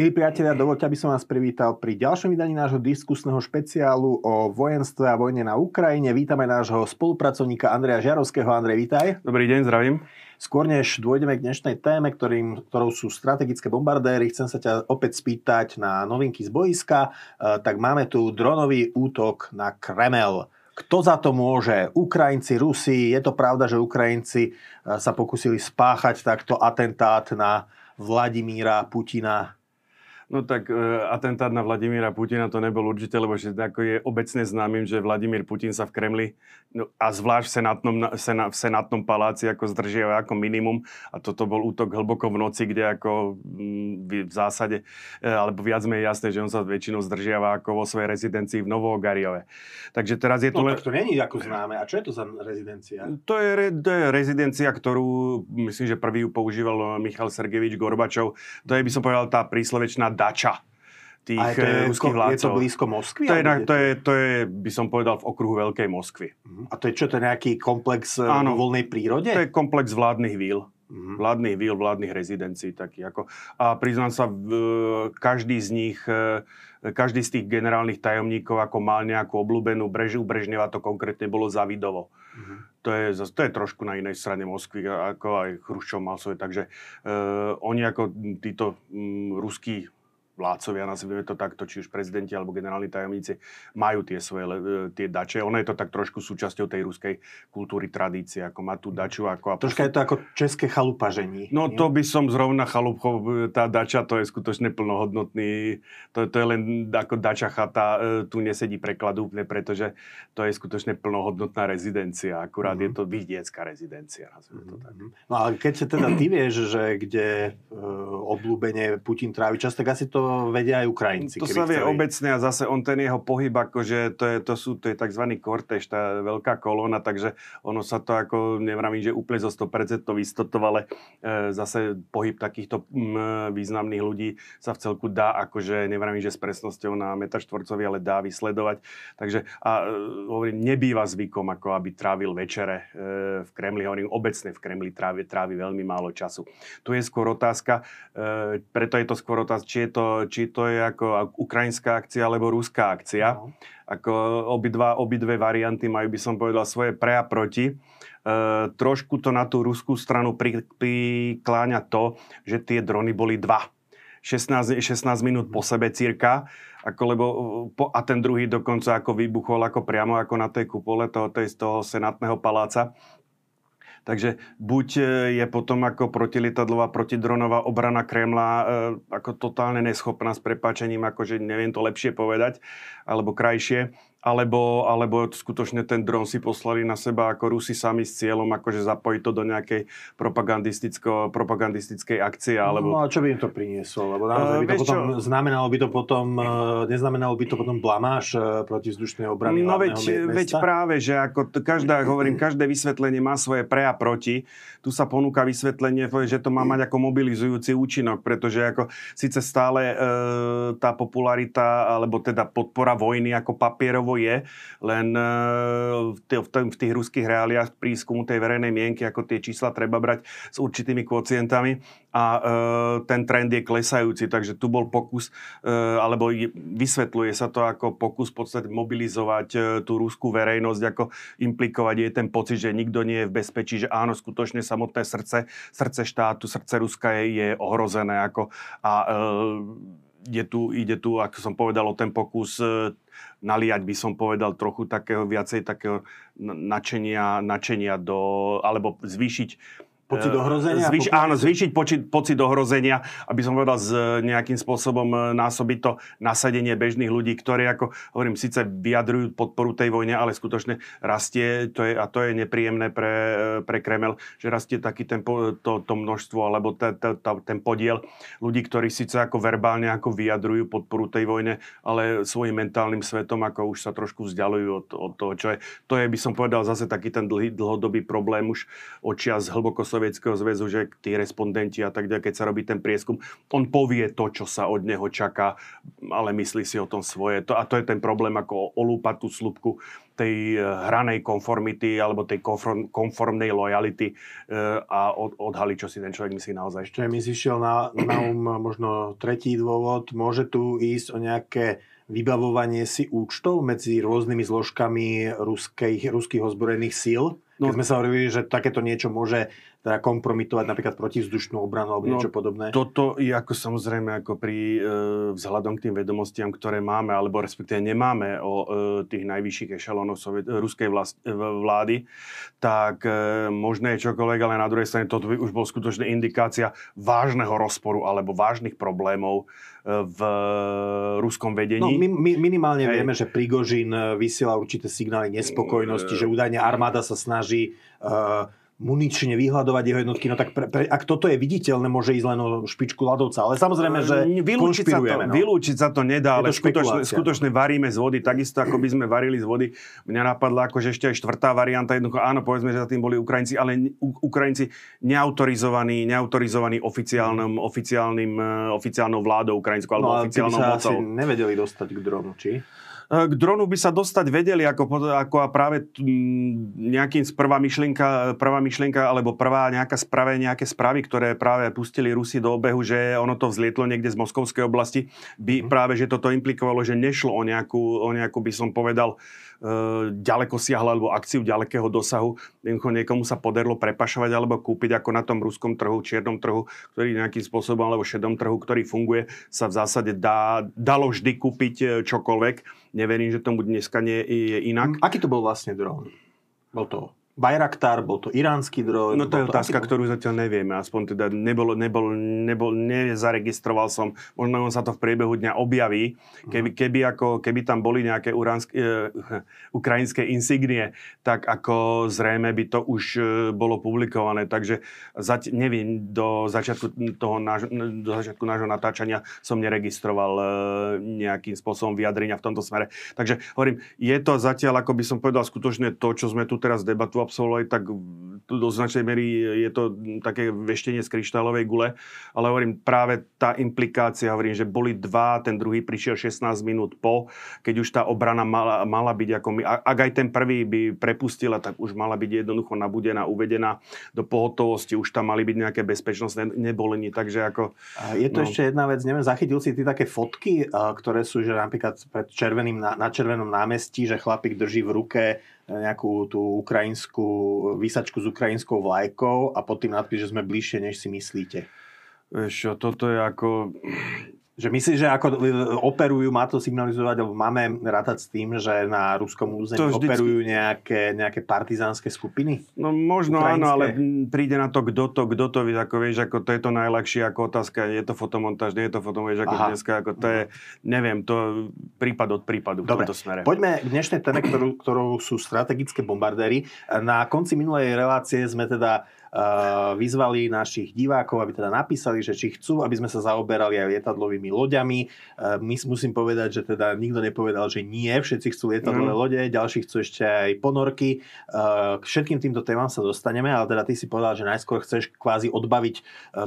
Milí priatelia, dovolte, aby som vás privítal pri ďalšom vydaní nášho diskusného špeciálu o vojenstve a vojne na Ukrajine. Vítame nášho spolupracovníka Andreja Žiarovského. Andrej, vítaj. Dobrý deň, zdravím. Skôr než dôjdeme k dnešnej téme, ktorým, ktorou sú strategické bombardéry, chcem sa ťa opäť spýtať na novinky z boiska. E, tak máme tu dronový útok na Kremel. Kto za to môže? Ukrajinci, Rusi? Je to pravda, že Ukrajinci e, sa pokúsili spáchať takto atentát na Vladimíra Putina No tak e, atentát na Vladimíra Putina to nebol určite, lebo že ako je obecne známym, že Vladimír Putin sa v Kremli no, a zvlášť v senátnom, sena, v senátnom paláci ako zdržiava ako minimum a toto bol útok hlboko v noci, kde ako m, mm, v zásade, e, alebo viac menej jasné, že on sa väčšinou zdržiava ako vo svojej rezidencii v Novogariove. Takže teraz je to... No len... tak to není ako známe. A čo je to za rezidencia? To je, to je rezidencia, ktorú myslím, že prvý ju používal Michal Sergevič Gorbačov. To je, by som povedal, tá príslovečná dača tých to je, eh, ruských vládcov. Je to blízko Moskvy? To je, na, to, je, to je, by som povedal, v okruhu Veľkej Moskvy. Uh-huh. A to je čo, to je nejaký komplex eh, Áno, vo voľnej prírode? To je komplex vládnych víl. Uh-huh. Vládnych víl, vládnych rezidencií. Taký ako. A priznám sa, každý z nich, eh, každý z tých generálnych tajomníkov ako mal nejakú obľúbenú brežu. Brežneva to konkrétne bolo Zavidovo. Uh-huh. To, je, to je trošku na inej strane Moskvy, ako aj Chruščov mal svoje. Takže uh, oni ako títo um, ruskí vládcovia, nazvime to takto, či už prezidenti alebo generálni tajomníci, majú tie svoje e, tie dače. Ono je to tak trošku súčasťou tej ruskej kultúry, tradície, ako má tú daču. Ako, Troška je to ako české chalupažení. No nie? to by som zrovna chalupchov, tá dača to je skutočne plnohodnotný, to, to je len ako dača chata, e, tu nesedí prekladu, pretože to je skutočne plnohodnotná rezidencia, akurát mm-hmm. je to vidiecká rezidencia. Mm-hmm. To tak. No ale keď sa teda ty vieš, že kde e, obľúbene Putin trávi čas, tak asi to vedia aj Ukrajinci. To sa vie chceli. obecne a zase on ten jeho pohyb, akože to je, to sú, to je tzv. kortež, tá veľká kolóna, takže ono sa to ako, nevravím, že úplne zo 100% istotou, ale e, zase pohyb takýchto m, významných ľudí sa v celku dá, akože nevravím, že s presnosťou na meter štvorcový, ale dá vysledovať. Takže a e, hovorím, nebýva zvykom, ako aby trávil večere e, v Kremli, hovorím obecne v Kremli trávi, trávi veľmi málo času. Tu je skôr otázka, e, preto je to skôr otázka, či je to či to je ako ukrajinská akcia alebo ruská akcia. No. Ako obidva, obidve varianty majú, by som povedal, svoje pre a proti. E, trošku to na tú ruskú stranu pri, prikláňa to, že tie drony boli dva. 16, 16 minút po sebe cirka, ako lebo, po, a ten druhý dokonca ako vybuchol ako priamo ako na tej kupole toho, tej, z toho senátneho paláca. Takže buď e, je potom ako protilietadlová, protidronová obrana Kremla e, ako totálne neschopná s prepáčením, akože neviem to lepšie povedať, alebo krajšie alebo, alebo skutočne ten dron si poslali na seba ako Rusi sami s cieľom akože zapojiť to do nejakej propagandistickej akcie. Alebo... No a čo by im to prinieslo? Lebo naozaj by to uh, potom, čo? znamenalo by to potom, uh, neznamenalo by to potom blamáž uh, proti vzdušnej obrany No veď, veď práve, že ako t- každá, hovorím, každé vysvetlenie má svoje pre a proti. Tu sa ponúka vysvetlenie, že to má mať ako mobilizujúci účinok, pretože ako síce stále uh, tá popularita, alebo teda podpora vojny ako papierovo celkovo je, len eh, v tých ruských reáliách prískumu tej verejnej mienky, ako tie čísla treba brať s určitými kvocientami a eh, ten trend je klesajúci, takže tu bol pokus, eh, alebo vysvetľuje sa to ako pokus v podstate mobilizovať tú ruskú verejnosť, ako implikovať je ten pocit, že nikto nie je v bezpečí, že áno, skutočne samotné srdce, srdce štátu, srdce Ruska je, je ohrozené ako a je tu, ide tu, ako som povedal, o ten pokus e, naliať, by som povedal, trochu takého viacej takého načenia, načenia do, alebo zvýšiť Pocit ohrozenia? Zvýš, áno, zvýšiť počit, pocit ohrozenia, aby som povedal, z nejakým spôsobom e, násobiť to nasadenie bežných ľudí, ktorí, ako hovorím, síce vyjadrujú podporu tej vojne, ale skutočne rastie, to je, a to je nepríjemné pre, pre Kremel, že rastie taký ten, to, to množstvo, alebo ta, ta, ta, ten podiel ľudí, ktorí síce ako verbálne ako vyjadrujú podporu tej vojne, ale svojim mentálnym svetom ako už sa trošku vzdialujú od, od toho, čo je. To je, by som povedal, zase taký ten dlhý, dlhodobý problém už očias hlboko Sovietskeho zväzu, že tí respondenti a tak ďalej, keď sa robí ten prieskum, on povie to, čo sa od neho čaká, ale myslí si o tom svoje. To, a to je ten problém, ako olúpať tú slupku tej eh, hranej konformity alebo tej konform, konformnej lojality uh, a od, odhaliť, čo si ten človek myslí naozaj. Ešte mi si šiel na, na um možno tretí dôvod. Môže tu ísť o nejaké vybavovanie si účtov medzi rôznymi zložkami ruských, ruských ozbrojených síl? No, Keď sme sa hovorili, že takéto niečo môže teda kompromitovať napríklad protivzdušnú obranu alebo niečo no, podobné? Toto je ako samozrejme ako pri e, vzhľadom k tým vedomostiam, ktoré máme, alebo respektíve nemáme o e, tých najvyšších ešalónoch soviet, ruskej vlast, e, vlády, tak e, možné je čokoľvek, ale na druhej strane toto by už bol skutočne indikácia vážneho rozporu alebo vážnych problémov e, v ruskom vedení. No, my, my minimálne Hej. vieme, že Prigožin e, vysiela určité signály nespokojnosti, e... že údajne armáda sa snaží uh, munične vyhľadovať jeho jednotky, no tak pre, pre, ak toto je viditeľné, môže ísť len o špičku ľadovca. Ale samozrejme, že vylúčiť sa, to, no. vylúčiť sa to nedá, ale skutočne, skutočne varíme z vody, takisto ako by sme varili z vody. Mňa napadla akože ešte aj štvrtá varianta, jednoducho áno, povedzme, že za tým boli Ukrajinci, ale Ukrajinci neautorizovaní, neautorizovaní oficiálnym, oficiálnym, e, oficiálnou vládou ukrajinskou alebo no, oficiálnou mocou. nevedeli dostať k dronu, či? K dronu by sa dostať vedeli, ako, ako a práve nejakým prvá myšlienka, prvá myšlienka alebo prvá nejaká správe, nejaké správy, ktoré práve pustili Rusi do obehu, že ono to vzlietlo niekde z Moskovskej oblasti, by mm. práve, že toto implikovalo, že nešlo o nejakú, o nejakú by som povedal, ďaleko siahla alebo akciu ďalekého dosahu. Jednoducho niekomu sa podarilo prepašovať alebo kúpiť ako na tom ruskom trhu, čiernom trhu, ktorý nejakým spôsobom alebo šedom trhu, ktorý funguje, sa v zásade dá, dalo vždy kúpiť eh, čokoľvek. Neverím, že tomu dneska nie je inak. Aký to bol vlastne dron? Bol to Bayraktar, bol to iránsky dron? No to je otázka, to... ktorú zatiaľ nevieme. Aspoň teda nebol, nebol, nebol, nezaregistroval som. Možno sa to v priebehu dňa objaví. Keby, keby, ako, keby tam boli nejaké uránske, uh, ukrajinské insignie, tak ako zrejme by to už uh, bolo publikované. Takže zať, neviem, do začiatku, toho náš, do začiatku nášho natáčania som neregistroval uh, nejakým spôsobom vyjadrenia v tomto smere. Takže hovorím, je to zatiaľ, ako by som povedal, skutočne to, čo sme tu teraz debatovali absolvovali, tak do značnej mery je to také veštenie z kryštálovej gule. Ale hovorím, práve tá implikácia, hovorím, že boli dva, ten druhý prišiel 16 minút po, keď už tá obrana mala, mala byť ako my. Ak aj ten prvý by prepustila, tak už mala byť jednoducho nabudená, uvedená do pohotovosti, už tam mali byť nejaké bezpečnostné nebolení, takže ako... A je to no. ešte jedna vec, neviem, zachytil si ty také fotky, ktoré sú, že napríklad pred červeným, na, na červenom námestí, že chlapík drží v ruke nejakú tú ukrajinskú výsačku s ukrajinskou vlajkou a pod tým nadpis, že sme bližšie, než si myslíte. Vieš toto je ako že myslíš, že ako e, operujú, má to signalizovať, alebo máme rátať s tým, že na ruskom území vždycky... operujú nejaké, nejaké partizánske skupiny? No možno Ukrajinské? áno, ale príde na to, kto to, kto to, ako vieš, ako to je to najľahšie ako otázka, je to fotomontáž, nie je to fotomontáž, ako Aha. dneska, ako to je, neviem, to prípad od prípadu Dobre, v tomto smere. poďme k dnešnej téme, ktorú, ktorou sú strategické bombardéry. Na konci minulej relácie sme teda vyzvali našich divákov, aby teda napísali, že či chcú, aby sme sa zaoberali aj lietadlovými loďami. My musím povedať, že teda nikto nepovedal, že nie, všetci chcú lietadlové mm. lode, ďalší chcú ešte aj ponorky. K všetkým týmto témam sa dostaneme, ale teda ty si povedal, že najskôr chceš kvázi odbaviť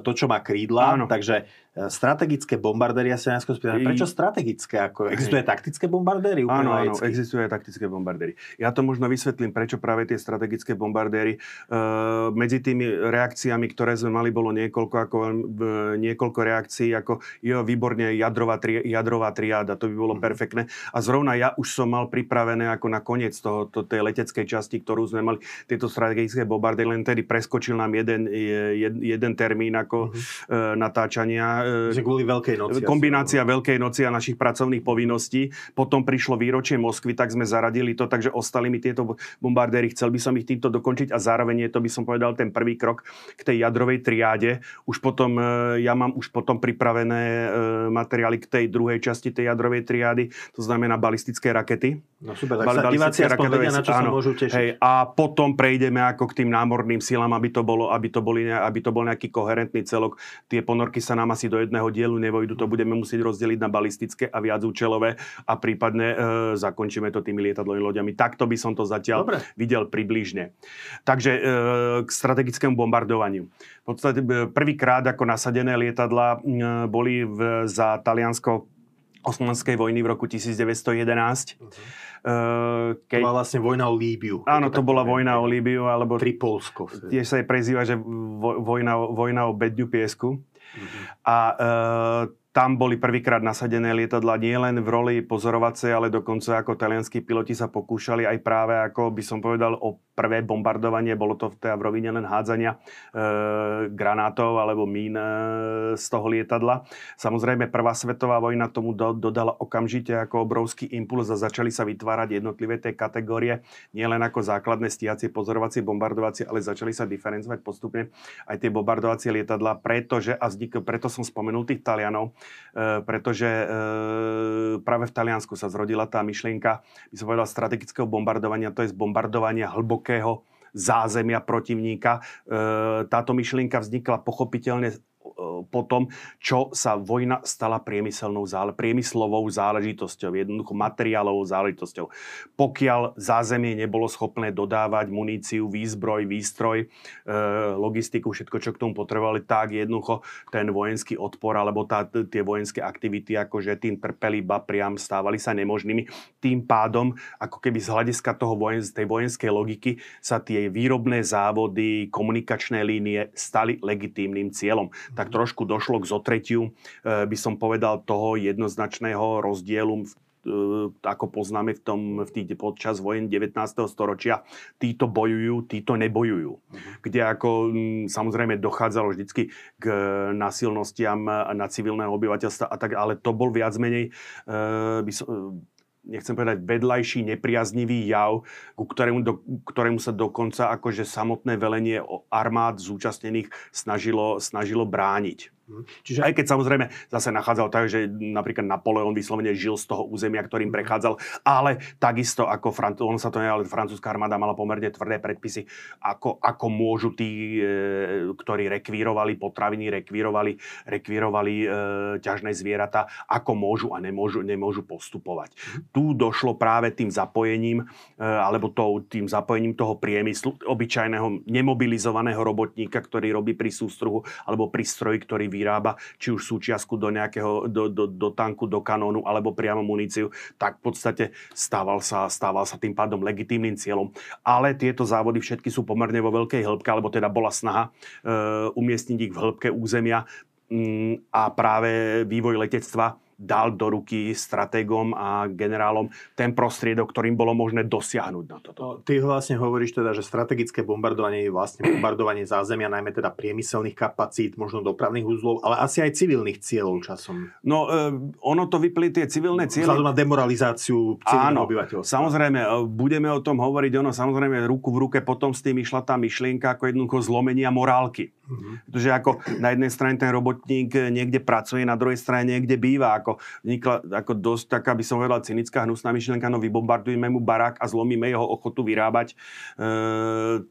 to, čo má krídla, Áno. takže strategické bombardéry, ja sa najskôr spýtam, prečo strategické? Ako, existuje Hej. taktické bombardéry? Áno, áno, existuje taktické bombardéry. Ja to možno vysvetlím, prečo práve tie strategické bombardéry. E, medzi tými reakciami, ktoré sme mali, bolo niekoľko, ako, e, niekoľko reakcií, ako jo, výborne jadrová, tri, jadrová triáda, to by bolo mm. perfektné. A zrovna ja už som mal pripravené ako na koniec toho, to, tej leteckej časti, ktorú sme mali, tieto strategické bombardéry, len tedy preskočil nám jeden, jeden, jeden termín ako mm. e, natáčania že kvôli veľkej noci. Kombinácia asi, veľkej noci a našich pracovných povinností. Potom prišlo výročie Moskvy, tak sme zaradili to, takže ostali mi tieto bombardéry. Chcel by som ich týmto dokončiť a zároveň je to, by som povedal, ten prvý krok k tej jadrovej triáde. Už potom, e, ja mám už potom pripravené e, materiály k tej druhej časti tej jadrovej triády, to znamená balistické rakety. No super, tak sa diváci vedia, na čo áno, sa môžu tešiť. Hej, a potom prejdeme ako k tým námorným silám, aby to, bolo, aby to, boli, aby to bol nejaký koherentný celok. Tie ponorky sa nám asi do jedného dielu nevojdu, to budeme musieť rozdeliť na balistické a viacúčelové a prípadne e, zakončíme to tými lietadlovými loďami. Takto by som to zatiaľ Dobre. videl približne. Takže e, k strategickému bombardovaniu. V podstate e, prvýkrát ako nasadené lietadla e, boli v, za Taliansko osmanskej vojny v roku 1911. Uh-huh. Uh, keď... To bola vlastne vojna o Líbiu. Áno, to bola vojna o Líbiu, alebo... Tripolsko. Tiež sa jej prezýva, že vojna, vojna o bedňu piesku. Uh-huh. A uh, tam boli prvýkrát nasadené lietadla nielen v roli pozorovacej, ale dokonca ako talianskí piloti sa pokúšali aj práve, ako by som povedal, o prvé bombardovanie. Bolo to teda v rovine len hádzania e, granátov alebo mín e, z toho lietadla. Samozrejme, prvá svetová vojna tomu do, dodala okamžite ako obrovský impuls a začali sa vytvárať jednotlivé tie kategórie, nielen ako základné stiacie, pozorovacie, bombardovacie, ale začali sa diferencovať postupne aj tie bombardovacie lietadla, pretože, a vznik, preto som spomenul tých Talianov, E, pretože e, práve v Taliansku sa zrodila tá myšlienka, by som povedal, strategického bombardovania, to je bombardovania hlbokého zázemia protivníka. E, táto myšlienka vznikla pochopiteľne po tom, čo sa vojna stala priemyselnou zále, priemyslovou záležitosťou, jednoducho materiálovou záležitosťou. Pokiaľ zázemie nebolo schopné dodávať muníciu, výzbroj, výstroj, e, logistiku, všetko, čo k tomu potrebovali, tak jednoducho ten vojenský odpor alebo tá, tie vojenské aktivity, akože tým trpeli, ba priam stávali sa nemožnými. Tým pádom, ako keby z hľadiska toho vojen, tej vojenskej logiky sa tie výrobné závody, komunikačné línie stali legitímnym cieľom. Tak trošku došlo k zotretiu, e, by som povedal, toho jednoznačného rozdielu e, ako poznáme v, tom, v tých, počas vojen 19. storočia, títo bojujú, títo nebojujú. Uh-huh. Kde ako samozrejme dochádzalo vždycky k násilnostiam na civilného obyvateľstva a tak, ale to bol viac menej, e, by som, nechcem povedať, vedľajší, nepriaznivý jav, ku ktorému, do, ktorému sa dokonca akože samotné velenie armád zúčastnených snažilo, snažilo brániť. Mhm. Čiže... Aj keď samozrejme zase nachádzal tak, že napríklad Napoleon vyslovene žil z toho územia, ktorým mhm. prechádzal, ale takisto ako Fran- on sa to ne, ale francúzska armáda mala pomerne tvrdé predpisy, ako, ako môžu tí, e, ktorí rekvírovali potraviny, rekvírovali, rekvírovali e, ťažné zvieratá, ako môžu a nemôžu, nemôžu postupovať. Mm. Tu došlo práve tým zapojením, e, alebo to, tým zapojením toho priemyslu, obyčajného nemobilizovaného robotníka, ktorý robí pri sústruhu, alebo pri stroji, ktorý vyrába či už súčiastku do nejakého, do, do, do tanku, do kanónu alebo priamo muníciu, tak v podstate stával sa, stával sa tým pádom legitímnym cieľom. Ale tieto závody všetky sú pomerne vo veľkej hĺbke, alebo teda bola snaha e, umiestniť ich v hĺbke územia mm, a práve vývoj letectva dal do ruky stratégom a generálom ten prostriedok, ktorým bolo možné dosiahnuť na toto. No, ty vlastne hovoríš teda, že strategické bombardovanie je vlastne bombardovanie zázemia, najmä teda priemyselných kapacít, možno dopravných úzlov, ale asi aj civilných cieľov časom. No, e, ono to vyplí tie civilné cieľe. Vzhľadom na demoralizáciu civilného obyvateľstva. Samozrejme, e, budeme o tom hovoriť, ono samozrejme ruku v ruke potom s tým išla tá myšlienka ako jednoducho zlomenia morálky. Mm-hmm. Pretože ako na jednej strane ten robotník niekde pracuje, na druhej strane niekde býva. Ako vznikla ako dosť taká, by som povedal, cynická hnusná myšlienka, no vybombardujeme mu barák a zlomíme jeho ochotu vyrábať e,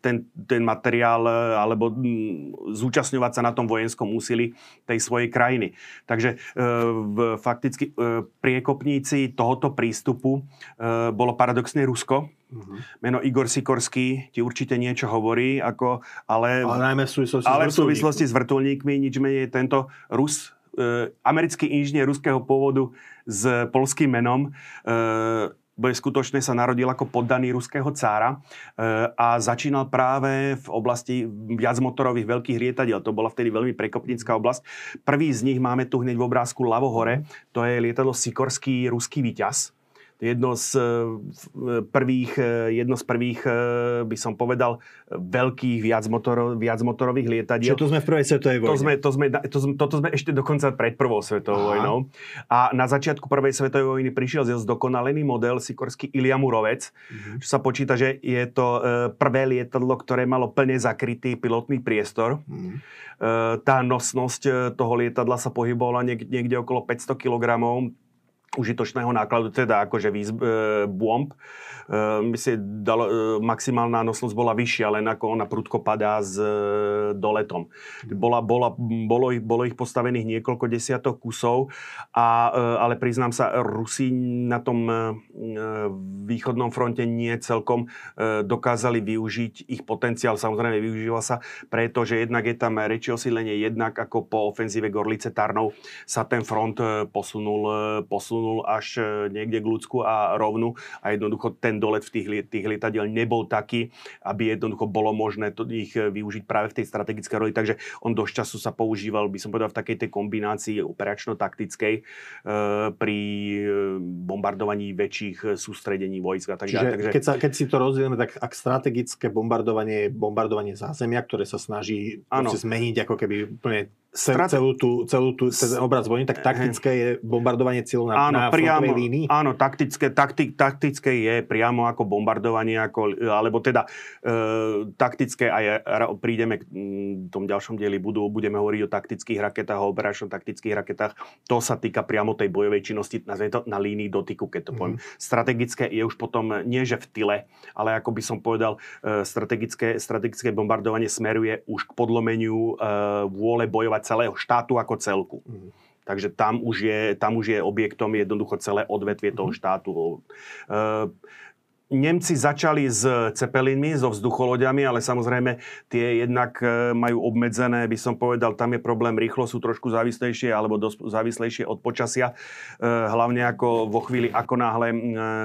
ten, ten materiál alebo m, zúčastňovať sa na tom vojenskom úsilí tej svojej krajiny. Takže e, v, fakticky e, priekopníci tohoto prístupu e, bolo paradoxne Rusko, Uh-huh. Meno Igor Sikorský ti určite niečo hovorí, ako, ale, ale najmä v súvislosti, ale v súvislosti s vrtulníkmi nič menej tento Rus, e, americký inžinier ruského pôvodu s polským menom, e, skutočne sa narodil ako poddaný ruského cára e, a začínal práve v oblasti viacmotorových veľkých lietadiel. To bola vtedy veľmi prekopnická oblasť. Prvý z nich máme tu hneď v obrázku ľavo hore. To je lietadlo Sikorský ruský výťaz jedno z eh, prvých, eh, jedno z prvých, eh, by som povedal, veľkých viacmotorov, viacmotorových lietadiel. Čiže to sme v prvej svetovej vojne. To sme, to sme, to, toto sme ešte dokonca pred prvou svetovou Aha. vojnou. A na začiatku prvej svetovej vojny prišiel zdokonalený model Sikorský Ilia Murovec, uh-huh. čo sa počíta, že je to prvé lietadlo, ktoré malo plne zakrytý pilotný priestor. Uh-huh. Tá nosnosť toho lietadla sa pohybovala niekde okolo 500 kg užitočného nákladu, teda akože výzb, e, bomb. E, si dalo, e, maximálna nosnosť bola vyššia, len ako ona prudko padá s e, doletom. Bola, bola, bolo, ich, bolo ich postavených niekoľko desiatok kusov, a, e, ale priznám sa, Rusi na tom e, východnom fronte nie celkom e, dokázali využiť ich potenciál. Samozrejme, využíva sa preto, že jednak je tam reči osídlenie, jednak ako po ofenzíve Gorlice Tarnov sa ten front e, posunul, e, posunul posunul až e, niekde k ľudsku a rovnu a jednoducho ten dolet v tých, tých lietadiel nebol taký, aby jednoducho bolo možné to, ich e, využiť práve v tej strategickej roli. Takže on dosť času sa používal, by som povedal, v takej tej kombinácii operačno-taktickej e, pri e, bombardovaní väčších sústredení vojsk a tak ďalej. Takže... Keď, sa, keď si to rozdielme, tak ak strategické bombardovanie je bombardovanie zázemia, ktoré sa snaží zmeniť ako keby úplne Strate... celú tú, celú tú, ten obraz vojny, tak taktické je bombardovanie cieľov na, áno, na priamo, línii? Áno, taktické, taktik, taktické je priamo ako bombardovanie, ako, alebo teda e, taktické aj prídeme k tom ďalšom dieli, budú, budeme hovoriť o taktických raketách, o operačno-taktických raketách. To sa týka priamo tej bojovej činnosti, nazvime to na línii dotyku, keď to mm. poviem. Strategické je už potom nie, že v tyle, ale ako by som povedal, e, strategické, strategické bombardovanie smeruje už k podlomeniu e, vôle bojovať celého štátu ako celku. Mm. Takže tam už, je, tam už je objektom jednoducho celé odvetvie toho mhm. štátu. Uh, Nemci začali s cepelinmi, so vzducholoďami, ale samozrejme tie jednak e, majú obmedzené, by som povedal, tam je problém rýchlo, sú trošku závislejšie alebo dosť závislejšie od počasia. E, hlavne ako vo chvíli, ako náhle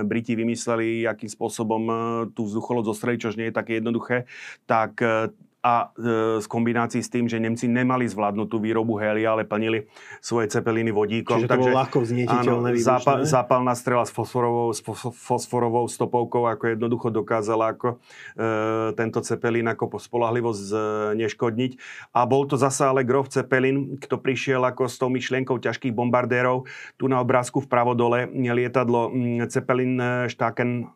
Briti vymysleli, akým spôsobom tú vzducholoď zostreliť, čož nie je také jednoduché, tak a e, s kombinácií s tým, že Nemci nemali zvládnuť tú výrobu helia, ale plnili svoje cepeliny vodíkom. Čiže to bolo ľahko áno, zápal, zápalná strela s fosforovou, s fosforovou stopovkou, ako jednoducho dokázala ako e, tento cepelín ako spolahlivo neškodniť. A bol to zasa ale Grof Cepelin, kto prišiel ako s tou myšlienkou ťažkých bombardérov. Tu na obrázku vpravo dole lietadlo Cepelin Štáken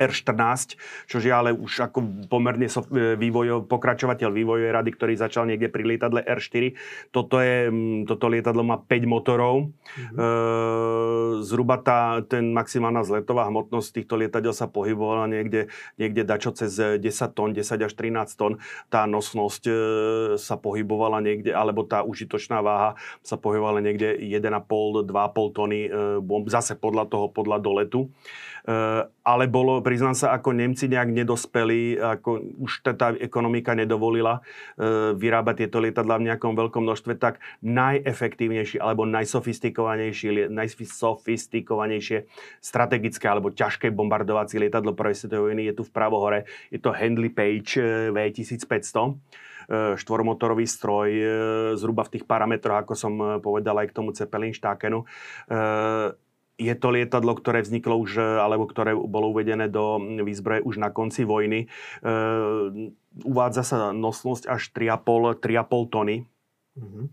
R14, čo je ale už ako pomerne so, e, vývojo, pokračovateľ vývojovej rady, ktorý začal niekde pri lietadle R4. Toto, je, toto lietadlo má 5 motorov. Mm-hmm. E, zhruba tá, ten maximálna zletová hmotnosť týchto lietadiel sa pohybovala niekde, niekde dačo cez 10 tón, 10 až 13 tón. Tá nosnosť e, sa pohybovala niekde, alebo tá užitočná váha sa pohybovala niekde 1,5-2,5 tony e, bomb, zase podľa toho, podľa doletu. Eh, ale bolo, priznám sa, ako Nemci nejak nedospeli, ako už tá ekonomika nedovolila eh, vyrábať tieto lietadla v nejakom veľkom množstve, tak najefektívnejší alebo najsofistikovanejšie, najsofistikovanejšie strategické alebo ťažké bombardovacie lietadlo prvej svetovej vojny je tu v pravo hore. Je to Handley Page eh, V1500 štvormotorový stroj, zhruba v tých parametroch, ako som povedal aj k tomu Zeppelin Štákenu je to lietadlo, ktoré vzniklo už, alebo ktoré bolo uvedené do výzbroje už na konci vojny. E, uvádza sa nosnosť až 3,5, 3,5 tony Mm-hmm.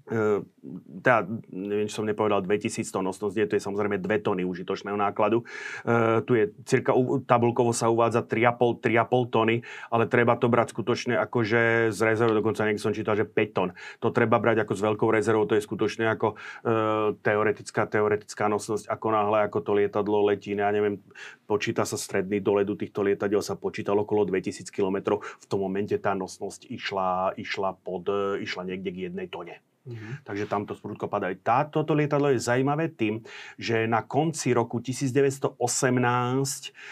Teda, neviem, či som nepovedal 2000 tón nosnosť, je to je samozrejme 2 tony užitočného nákladu. E, tu je cirka, tabulkovo sa uvádza 3,5, 3,5 tony, ale treba to brať skutočne akože z rezervou, dokonca niekde som čítal, že 5 tón. To treba brať ako s veľkou rezervou, to je skutočne ako e, teoretická, teoretická nosnosť, ako náhle ako to lietadlo letí, ja neviem, počíta sa stredný doledu týchto lietadiel sa počítalo okolo 2000 km. V tom momente tá nosnosť išla, išla, pod, išla niekde k jednej tone. Mm-hmm. Takže tamto sprúdko padá. Táto lietadlo je zaujímavé tým, že na konci roku 1918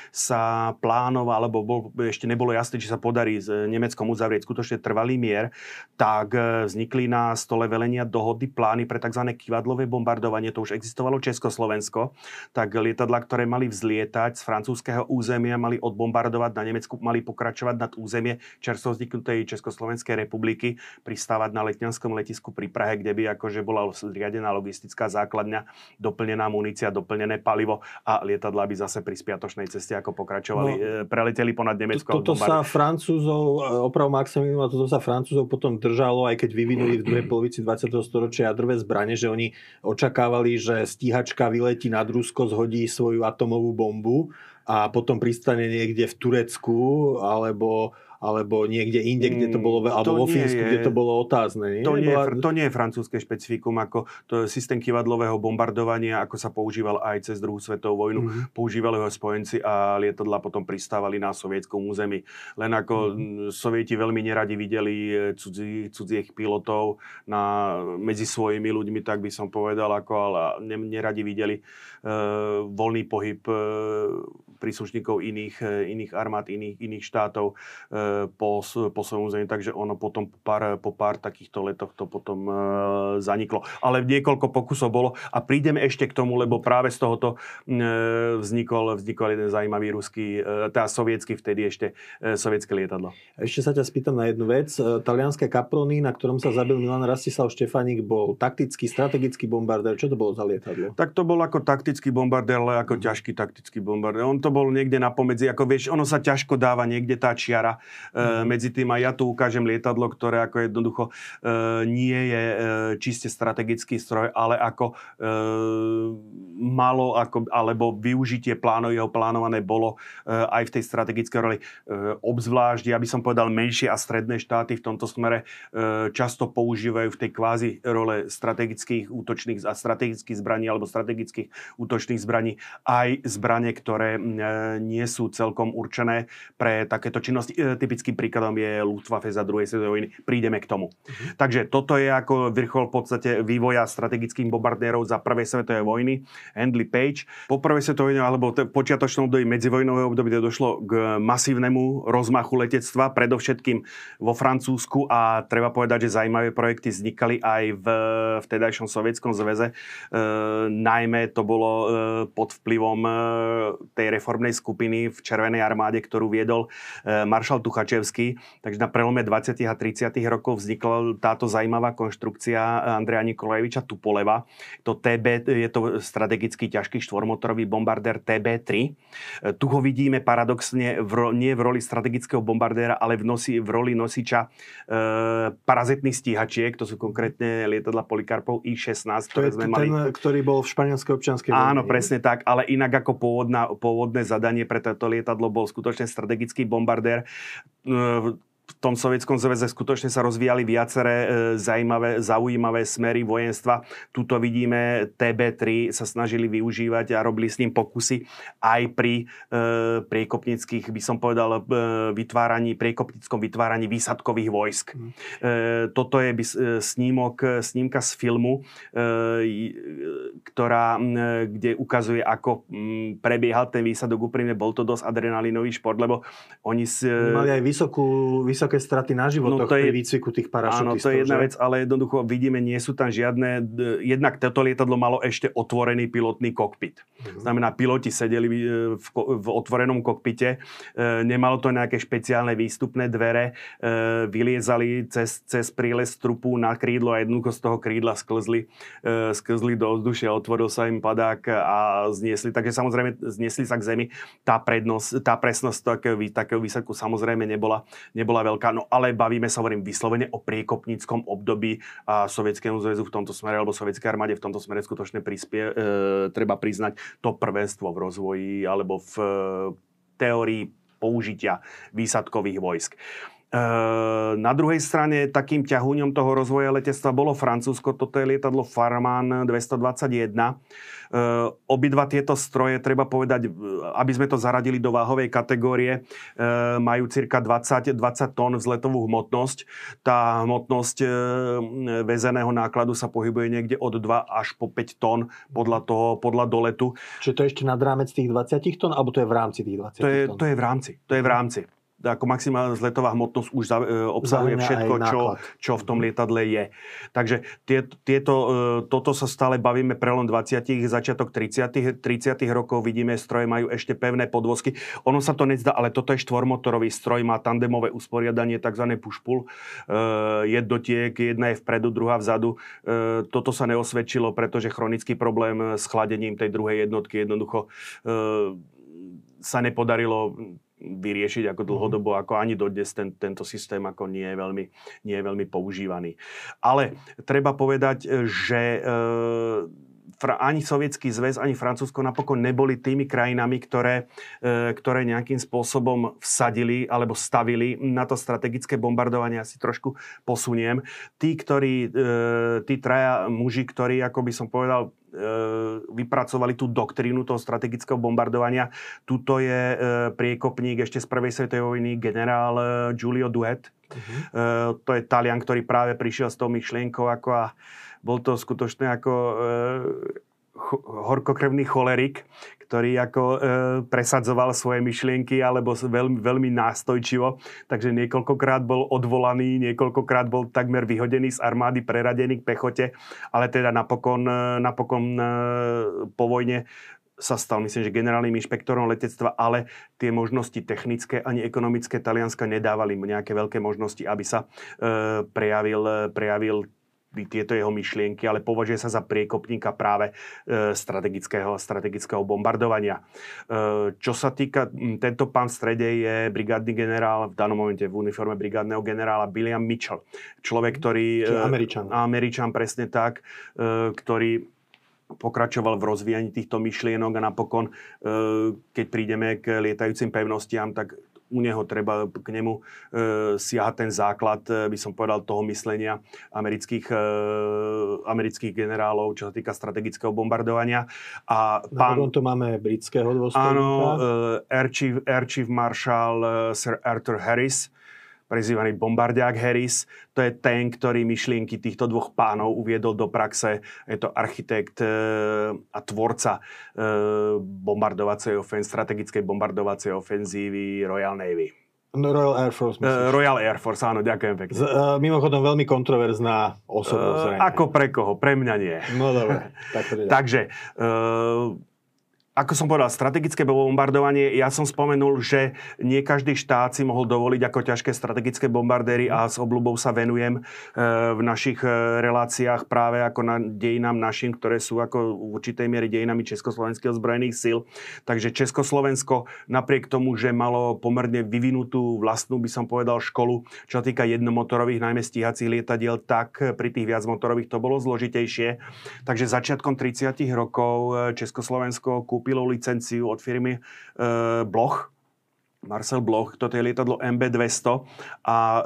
sa plánoval, alebo bol, ešte nebolo jasné, či sa podarí s Nemeckom uzavrieť skutočne trvalý mier, tak e, vznikli na stole velenia dohody plány pre tzv. kivadlové bombardovanie. To už existovalo Československo. Tak lietadla, ktoré mali vzlietať z francúzského územia, mali odbombardovať na Nemecku, mali pokračovať nad územie čerstvo vzniknutej Československej republiky, pristávať na letňanskom letisku pri Prahe Prahe, kde by akože bola zriadená logistická základňa, doplnená munícia, doplnené palivo a lietadla by zase pri spiatočnej ceste ako pokračovali. No, e, preleteli ponad Nemecko. Toto sa Francúzov, e, oprav Maximilium, a toto sa Francúzov potom držalo, aj keď vyvinuli v druhej polovici 20. storočia jadrové zbranie, že oni očakávali, že stíhačka vyletí nad Rusko, zhodí svoju atomovú bombu a potom pristane niekde v Turecku alebo alebo niekde inde, kde to bolo, alebo to vo Fínsku, je- kde to bolo otázne. Nie? To nie, je, Bola- to nie je francúzske špecifikum, ako to systém kivadlového bombardovania, ako sa používal aj cez druhú svetovú vojnu. Mhm. Používali ho spojenci a lietadla potom pristávali na sovietskom území. Len ako Mhm. mm, sovieti veľmi neradi videli e, cudzí, cudzích pilotov na, medzi svojimi ľuďmi, tak by som povedal, ako, ale ne, neradi videli e, voľný pohyb e, príslušníkov iných, e, iných armád, iných, iných štátov e, po, po svojom území, takže ono potom po pár, po pár takýchto letoch to potom e, zaniklo. Ale niekoľko pokusov bolo a prídeme ešte k tomu, lebo práve z tohoto vznikol, vznikol jeden zaujímavý ruský, teda sovietsky vtedy ešte sovietské lietadlo. Ešte sa ťa spýtam na jednu vec. Talianské Caproni, na ktorom sa zabil Milan Rastislav Štefanik, bol taktický, strategický bombardér. Čo to bolo za lietadlo? Tak to bol ako taktický bombardér, ale ako ťažký taktický bombardér. On to bol niekde na pomedzi, ako vieš, ono sa ťažko dáva niekde tá čiara e, medzi tým a ja tu ukážem lietadlo, ktoré ako jednoducho e, nie je e, čiste strategický stroj, ale ako e, malo, ako, alebo využitie plánov, jeho plánované bolo e, aj v tej strategickej roli. E, obzvlášť, ja by som povedal, menšie a stredné štáty v tomto smere e, často používajú v tej kvázi role strategických útočných a strategických zbraní alebo strategických útočných zbraní aj zbranie, ktoré mm, nie sú celkom určené pre takéto činnosti. E, Typickým príkladom je Luftwaffe za druhej svetovej vojny. Prídeme k tomu. Takže toto je ako vrchol v podstate vývoja strategických bombardérov za prvej svetovej vojny. Handley Page. Po prvej svetovej vojne alebo v počiatočnom období medzivojnového období došlo k masívnemu rozmachu letectva, predovšetkým vo Francúzsku a treba povedať, že zaujímavé projekty vznikali aj v vtedajšom sovietskom zväze. E, najmä to bolo e, pod vplyvom e, tej reformnej skupiny v Červenej armáde, ktorú viedol e, maršal Tuchačevský. Takže na prelome 20. a 30. rokov vznikla táto zaujímavá konštrukcia Andreja Nikolajeviča Tupoleva. To TB, je to strategicky ťažký štvormotorový bombardér TB-3. E, Tu ho vidíme paradoxne v, nie v roli strategického bombardéra, ale v, nosi, v roli nosiča e, parazitných stíhačiek. To sú konkrétne lietadla Polikarpov I-16, To je ktoré sme ten, mali. ktorý bol v španielskej občianskej vojne. Áno, presne tak, ale inak ako pôvodná, pôvodné zadanie pre toto lietadlo bol skutočne strategický bombardér. E, V tom sovietskom zväze skutočne sa rozvíjali viaceré e, zaujímavé, zaujímavé smery vojenstva. Tuto vidíme TB3 sa snažili využívať a robili s ním pokusy aj pri e, priekopnických, by som povedal, e, vytváraní, priekopnickom vytváraní výsadkových vojsk. Mhm. E, toto je e, snímok, snímka z filmu, e, e, ktorá, e, kde ukazuje, ako m, prebiehal ten výsadok. Úprimne bol to dosť adrenalinový šport, lebo oni s, Oni Mali aj vysokú, vysoké straty na životoch No to je- pri výcviku tých parašutistov. Áno, to je jedna že? vec, ale jednoducho vidíme, nie sú tam žiadne... Jednak toto lietadlo malo ešte otvorený pilotný kokpit. Mhm. Znamená, piloti sedeli e, v, v otvorenom kokpite, e, nemalo to nejaké špeciálne výstupné dvere, e, vyliezali cez, cez príles trupu na krídlo a jednoducho z toho krídla sklzli, sklzli do vzdušia, otvoril sa im padák a zniesli. Takže samozrejme zniesli sa k zemi. Tá, prednosť, tá presnosť takého, takého výsledku samozrejme nebola, nebola veľká. No ale bavíme sa, hovorím, vyslovene o priekopníckom období a Sovietskému zväzu v tomto smere, alebo Sovietskej armáde v tomto smere skutočne prispie, e, treba priznať to prvenstvo v rozvoji alebo v e, teórii použitia výsadkových vojsk. E, na druhej strane takým ťahúňom toho rozvoja letectva bolo Francúzsko, toto je lietadlo Farman 221. E, obidva tieto stroje, treba povedať, aby sme to zaradili do váhovej kategórie, e, majú cirka 20, 20 tón vzletovú hmotnosť. Tá hmotnosť e, väzeného nákladu sa pohybuje niekde od 2 až po 5 tón podľa toho, podľa doletu. Čiže to je ešte nad rámec tých 20 tón, alebo to je v rámci tých 20 To je, tón? to je v rámci. To je v rámci. Ako maximálna zletová hmotnosť už za, e, obsahuje všetko, čo, čo v tom lietadle je. Takže tie, tieto, e, toto sa stále bavíme prelom 20 začiatok 30 30 rokov. Vidíme, stroje majú ešte pevné podvozky. Ono sa to nezdá, ale toto je štvormotorový stroj, má tandemové usporiadanie, tzv. push-pull. E, jednotiek, jedna je vpredu, druhá vzadu. E, toto sa neosvedčilo, pretože chronický problém s chladením tej druhej jednotky jednoducho e, sa nepodarilo vyriešiť ako dlhodobo, ako ani dodnes ten, tento systém ako nie je, veľmi, nie je veľmi používaný. Ale treba povedať, že e, ani Sovietský zväz, ani Francúzsko napokon neboli tými krajinami, ktoré, e, ktoré nejakým spôsobom vsadili alebo stavili na to strategické bombardovanie. Asi trošku posuniem. Tí, ktorí, e, tí traja muži, ktorí, ako by som povedal, vypracovali tú doktrínu toho strategického bombardovania. Tuto je priekopník ešte z prvej svetovej vojny generál Giulio Duet. Uh-huh. To je Talian, ktorý práve prišiel s tou myšlienkou ako a bol to skutočne ako e, horkokrevný cholerik, ktorý ako e, presadzoval svoje myšlienky alebo veľmi, veľmi nástojčivo. Takže niekoľkokrát bol odvolaný, niekoľkokrát bol takmer vyhodený z armády, preradený k pechote, ale teda napokon, e, napokon e, po vojne sa stal, myslím, že generálnym inšpektorom letectva, ale tie možnosti technické ani ekonomické Talianska nedávali nejaké veľké možnosti, aby sa e, prejavil, prejavil tieto jeho myšlienky, ale považuje sa za priekopníka práve e, strategického, strategického bombardovania. E, čo sa týka, tento pán v strede je brigádny generál, v danom momente v uniforme brigádneho generála William Mitchell. Človek, ktorý... Čiže Američan. Američan, presne tak, ktorý pokračoval v rozvíjaní týchto myšlienok a napokon, keď prídeme k lietajúcim pevnostiam, tak u neho treba k nemu e, siahať ten základ, e, by som povedal, toho myslenia amerických, e, amerických generálov, čo sa týka strategického bombardovania. A pán, Na tu máme britského dôstojníka. Áno, e, Air, Chief, Air Chief Marshal e, Sir Arthur Harris, prezývaný bombardiák Harris. To je ten, ktorý myšlienky týchto dvoch pánov uviedol do praxe. Je to architekt e, a tvorca e, bombardovacej ofenzívy, strategickej bombardovacej ofenzívy Royal Navy. No, Royal Air Force. Uh, Royal Air Force, áno, ďakujem pekne. Z, uh, mimochodom veľmi kontroverzná osobnosť. Uh, ako pre koho? Pre mňa nie. No dobre. Tak Takže uh, ako som povedal, strategické bombardovanie, ja som spomenul, že nie každý štát si mohol dovoliť ako ťažké strategické bombardéry a s obľubou sa venujem e, v našich e, reláciách práve ako na dejinám našim, ktoré sú ako v určitej miere dejinami Československých ozbrojených síl. Takže Československo napriek tomu, že malo pomerne vyvinutú vlastnú, by som povedal, školu, čo týka jednomotorových, najmä stíhacích lietadiel, tak pri tých viacmotorových to bolo zložitejšie. Takže začiatkom 30. rokov e, Československo kúp kúpilo licenciu od firmy e, Bloch, Marcel Bloch, toto je lietadlo MB200 a e,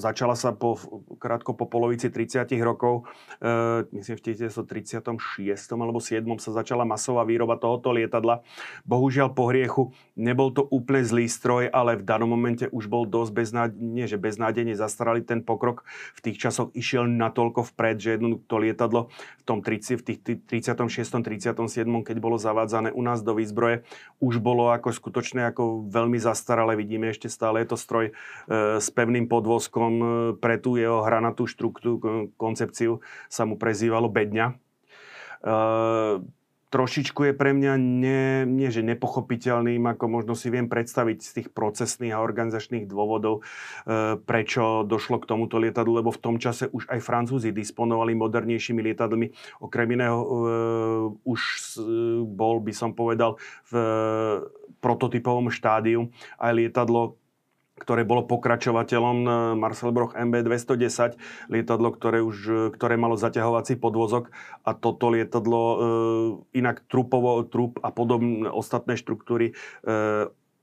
začala sa po, krátko po polovici 30 rokov, e, myslím v 1936 alebo 7 sa začala masová výroba tohoto lietadla. Bohužiaľ po hriechu nebol to úplne zlý stroj, ale v danom momente už bol dosť beznádejne, že beznádejne zastarali ten pokrok. V tých časoch išiel natoľko vpred, že jedno to lietadlo v tom 30, v tých 36. 37. keď bolo zavádzané u nás do výzbroje, už bolo ako skutočne ako veľmi zastaralé, vidíme ešte stále je to stroj e, s pevným podvozkom, e, pre tú jeho hranatú štruktúru, koncepciu sa mu prezývalo bedňa. E, trošičku je pre mňa nie, nie že nepochopiteľným, ako možno si viem predstaviť z tých procesných a organizačných dôvodov, e, prečo došlo k tomuto lietadlu, lebo v tom čase už aj Francúzi disponovali modernejšími lietadlami. Okrem iného e, už bol, by som povedal, v prototypovom štádiu aj lietadlo ktoré bolo pokračovateľom e, Marcel Broch MB210, lietadlo, ktoré, už, e, ktoré malo zaťahovací podvozok. A toto lietadlo e, inak trupovo, trup a podobné ostatné štruktúry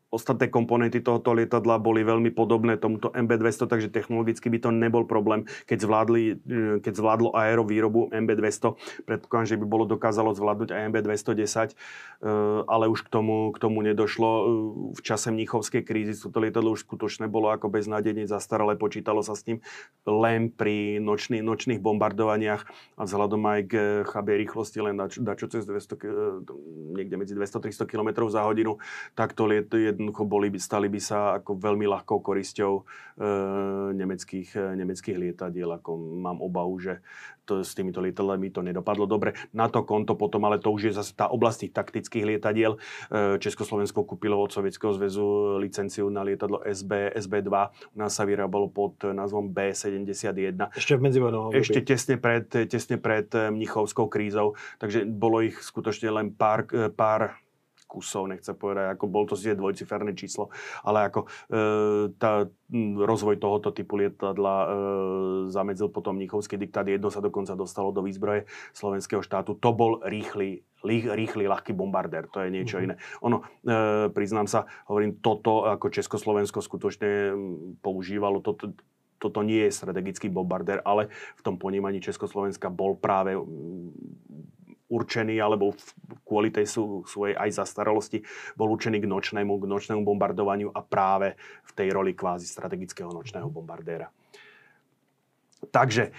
ostatné komponenty tohoto lietadla boli veľmi podobné tomuto MB200, takže technologicky by to nebol problém, keď, zvládli, e, keď zvládlo aerovýrobu MB200. Predpokladám, že by bolo dokázalo zvládnuť aj MB210, e, ale už k tomu, k tomu nedošlo. E, v čase Mnichovskej krízy toto lietadlo už skutočne bolo ako beznádejne zastaralé, počítalo sa s ním len pri nočný, nočných bombardovaniach a vzhľadom aj k chabej rýchlosti len dačo cez 200, niekde medzi 200-300 km za hodinu, tak to liet, jednoducho boli, stali by sa ako veľmi ľahkou korisťou e, nemeckých, e, nemeckých lietadiel. Ako mám obavu, že to, s týmito lietadlami to nedopadlo dobre. Na to konto potom, ale to už je zase tá oblasť tých taktických lietadiel. E, Československo kúpilo od Sovietskeho zväzu licenciu na lietadlo SB, SB2. U nás sa vyrábalo pod názvom B71. Ešte v medzivojnovom Ešte tesne pred, tesne pred Mnichovskou krízou. Takže bolo ich skutočne len pár, pár kusov, nechce povedať, ako bol to si dvojciferné číslo, ale ako e, tá, rozvoj tohoto typu lietadla e, zamedzil potom Mnichovský diktát, jedno sa dokonca dostalo do výzbroje slovenského štátu. To bol rýchly rýchly, ľahký bombardér, to je niečo mm-hmm. iné. Ono, e, priznám sa, hovorím, toto ako Československo skutočne používalo, toto, toto nie je strategický bombardér, ale v tom ponímaní Československa bol práve určený, alebo kvôli tej svojej aj zastaralosti, bol určený k nočnému, k nočnému bombardovaniu a práve v tej roli kvázi strategického nočného bombardéra. Takže e,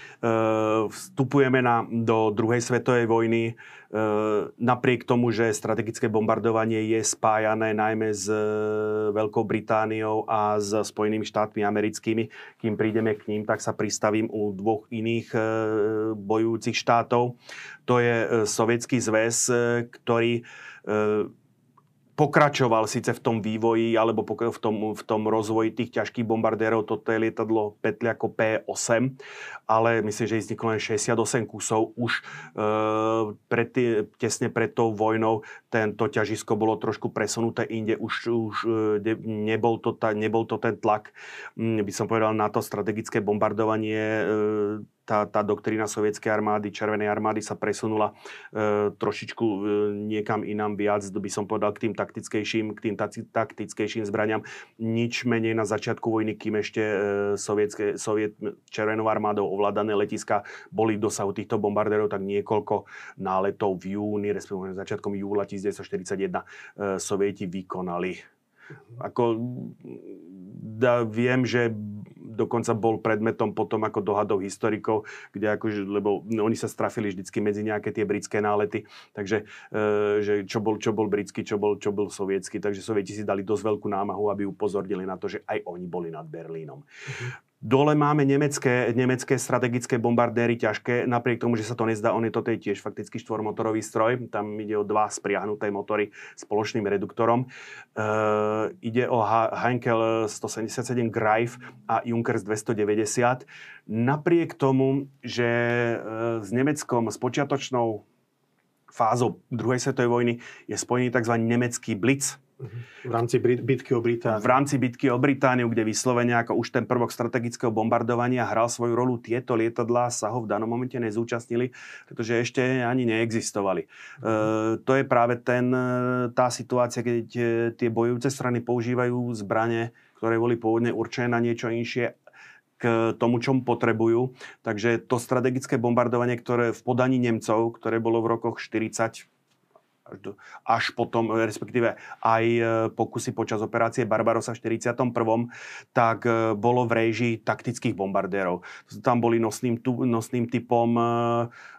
vstupujeme na, do druhej svetovej vojny. E, napriek tomu, že strategické bombardovanie je spájané najmä s e, Veľkou Britániou a s Spojenými štátmi americkými, kým prídeme k ním, tak sa pristavím u dvoch iných bojujúcich štátov. To je Sovietský zväz, ktorý pokračoval síce v tom vývoji alebo v tom, v tom rozvoji tých ťažkých bombardérov. Toto je lietadlo Petliako P8, ale myslím, že vzniklo len 68 kusov. Už e, pred, tesne pred tou vojnou tento ťažisko bolo trošku presunuté inde. Už, už e, nebol, to ta, nebol to ten tlak, by som povedal, na to strategické bombardovanie e, tá, tá doktrína sovietskej armády, červenej armády sa presunula e, trošičku e, niekam inám viac, by som povedal, k tým taktickejším, k tým taktickejším zbraniam. Nič menej na začiatku vojny, kým ešte e, sovietské, soviet, červenou armádou ovládané letiska boli v dosahu týchto bombardérov, tak niekoľko náletov v júni, respektíve začiatkom júla 1941 e, sovieti vykonali ako da, viem, že dokonca bol predmetom potom ako dohadov historikov, kde akože, lebo oni sa strafili vždycky medzi nejaké tie britské nálety, takže e, že čo bol, čo bol britský, čo bol, čo bol sovietský, takže sovieti si dali dosť veľkú námahu, aby upozornili na to, že aj oni boli nad Berlínom. Uh-huh. Dole máme nemecké, nemecké strategické bombardéry ťažké, napriek tomu, že sa to nezdá, on je je tiež fakticky štvormotorový stroj, tam ide o dva spriahnuté motory spoločným reduktorom. E, ide o Heinkel 177 Greif a Junkers 290. Napriek tomu, že e, s Nemeckom s počiatočnou fázou druhej svetovej vojny je spojený tzv. nemecký Blitz, v rámci bitky o Britániu. V rámci bitky o Britániu, kde vyslovene ako už ten prvok strategického bombardovania hral svoju rolu, tieto lietadlá sa ho v danom momente nezúčastnili, pretože ešte ani neexistovali. E, to je práve ten, e, tá situácia, keď e, tie bojujúce strany používajú zbranie, ktoré boli pôvodne určené na niečo inšie k tomu, čom potrebujú. Takže to strategické bombardovanie, ktoré v podaní Nemcov, ktoré bolo v rokoch 40 až, do, až potom, respektíve aj e, pokusy počas operácie Barbarosa v 41. tak e, bolo v réžii taktických bombardérov. Tam boli nosným, nosným typom e,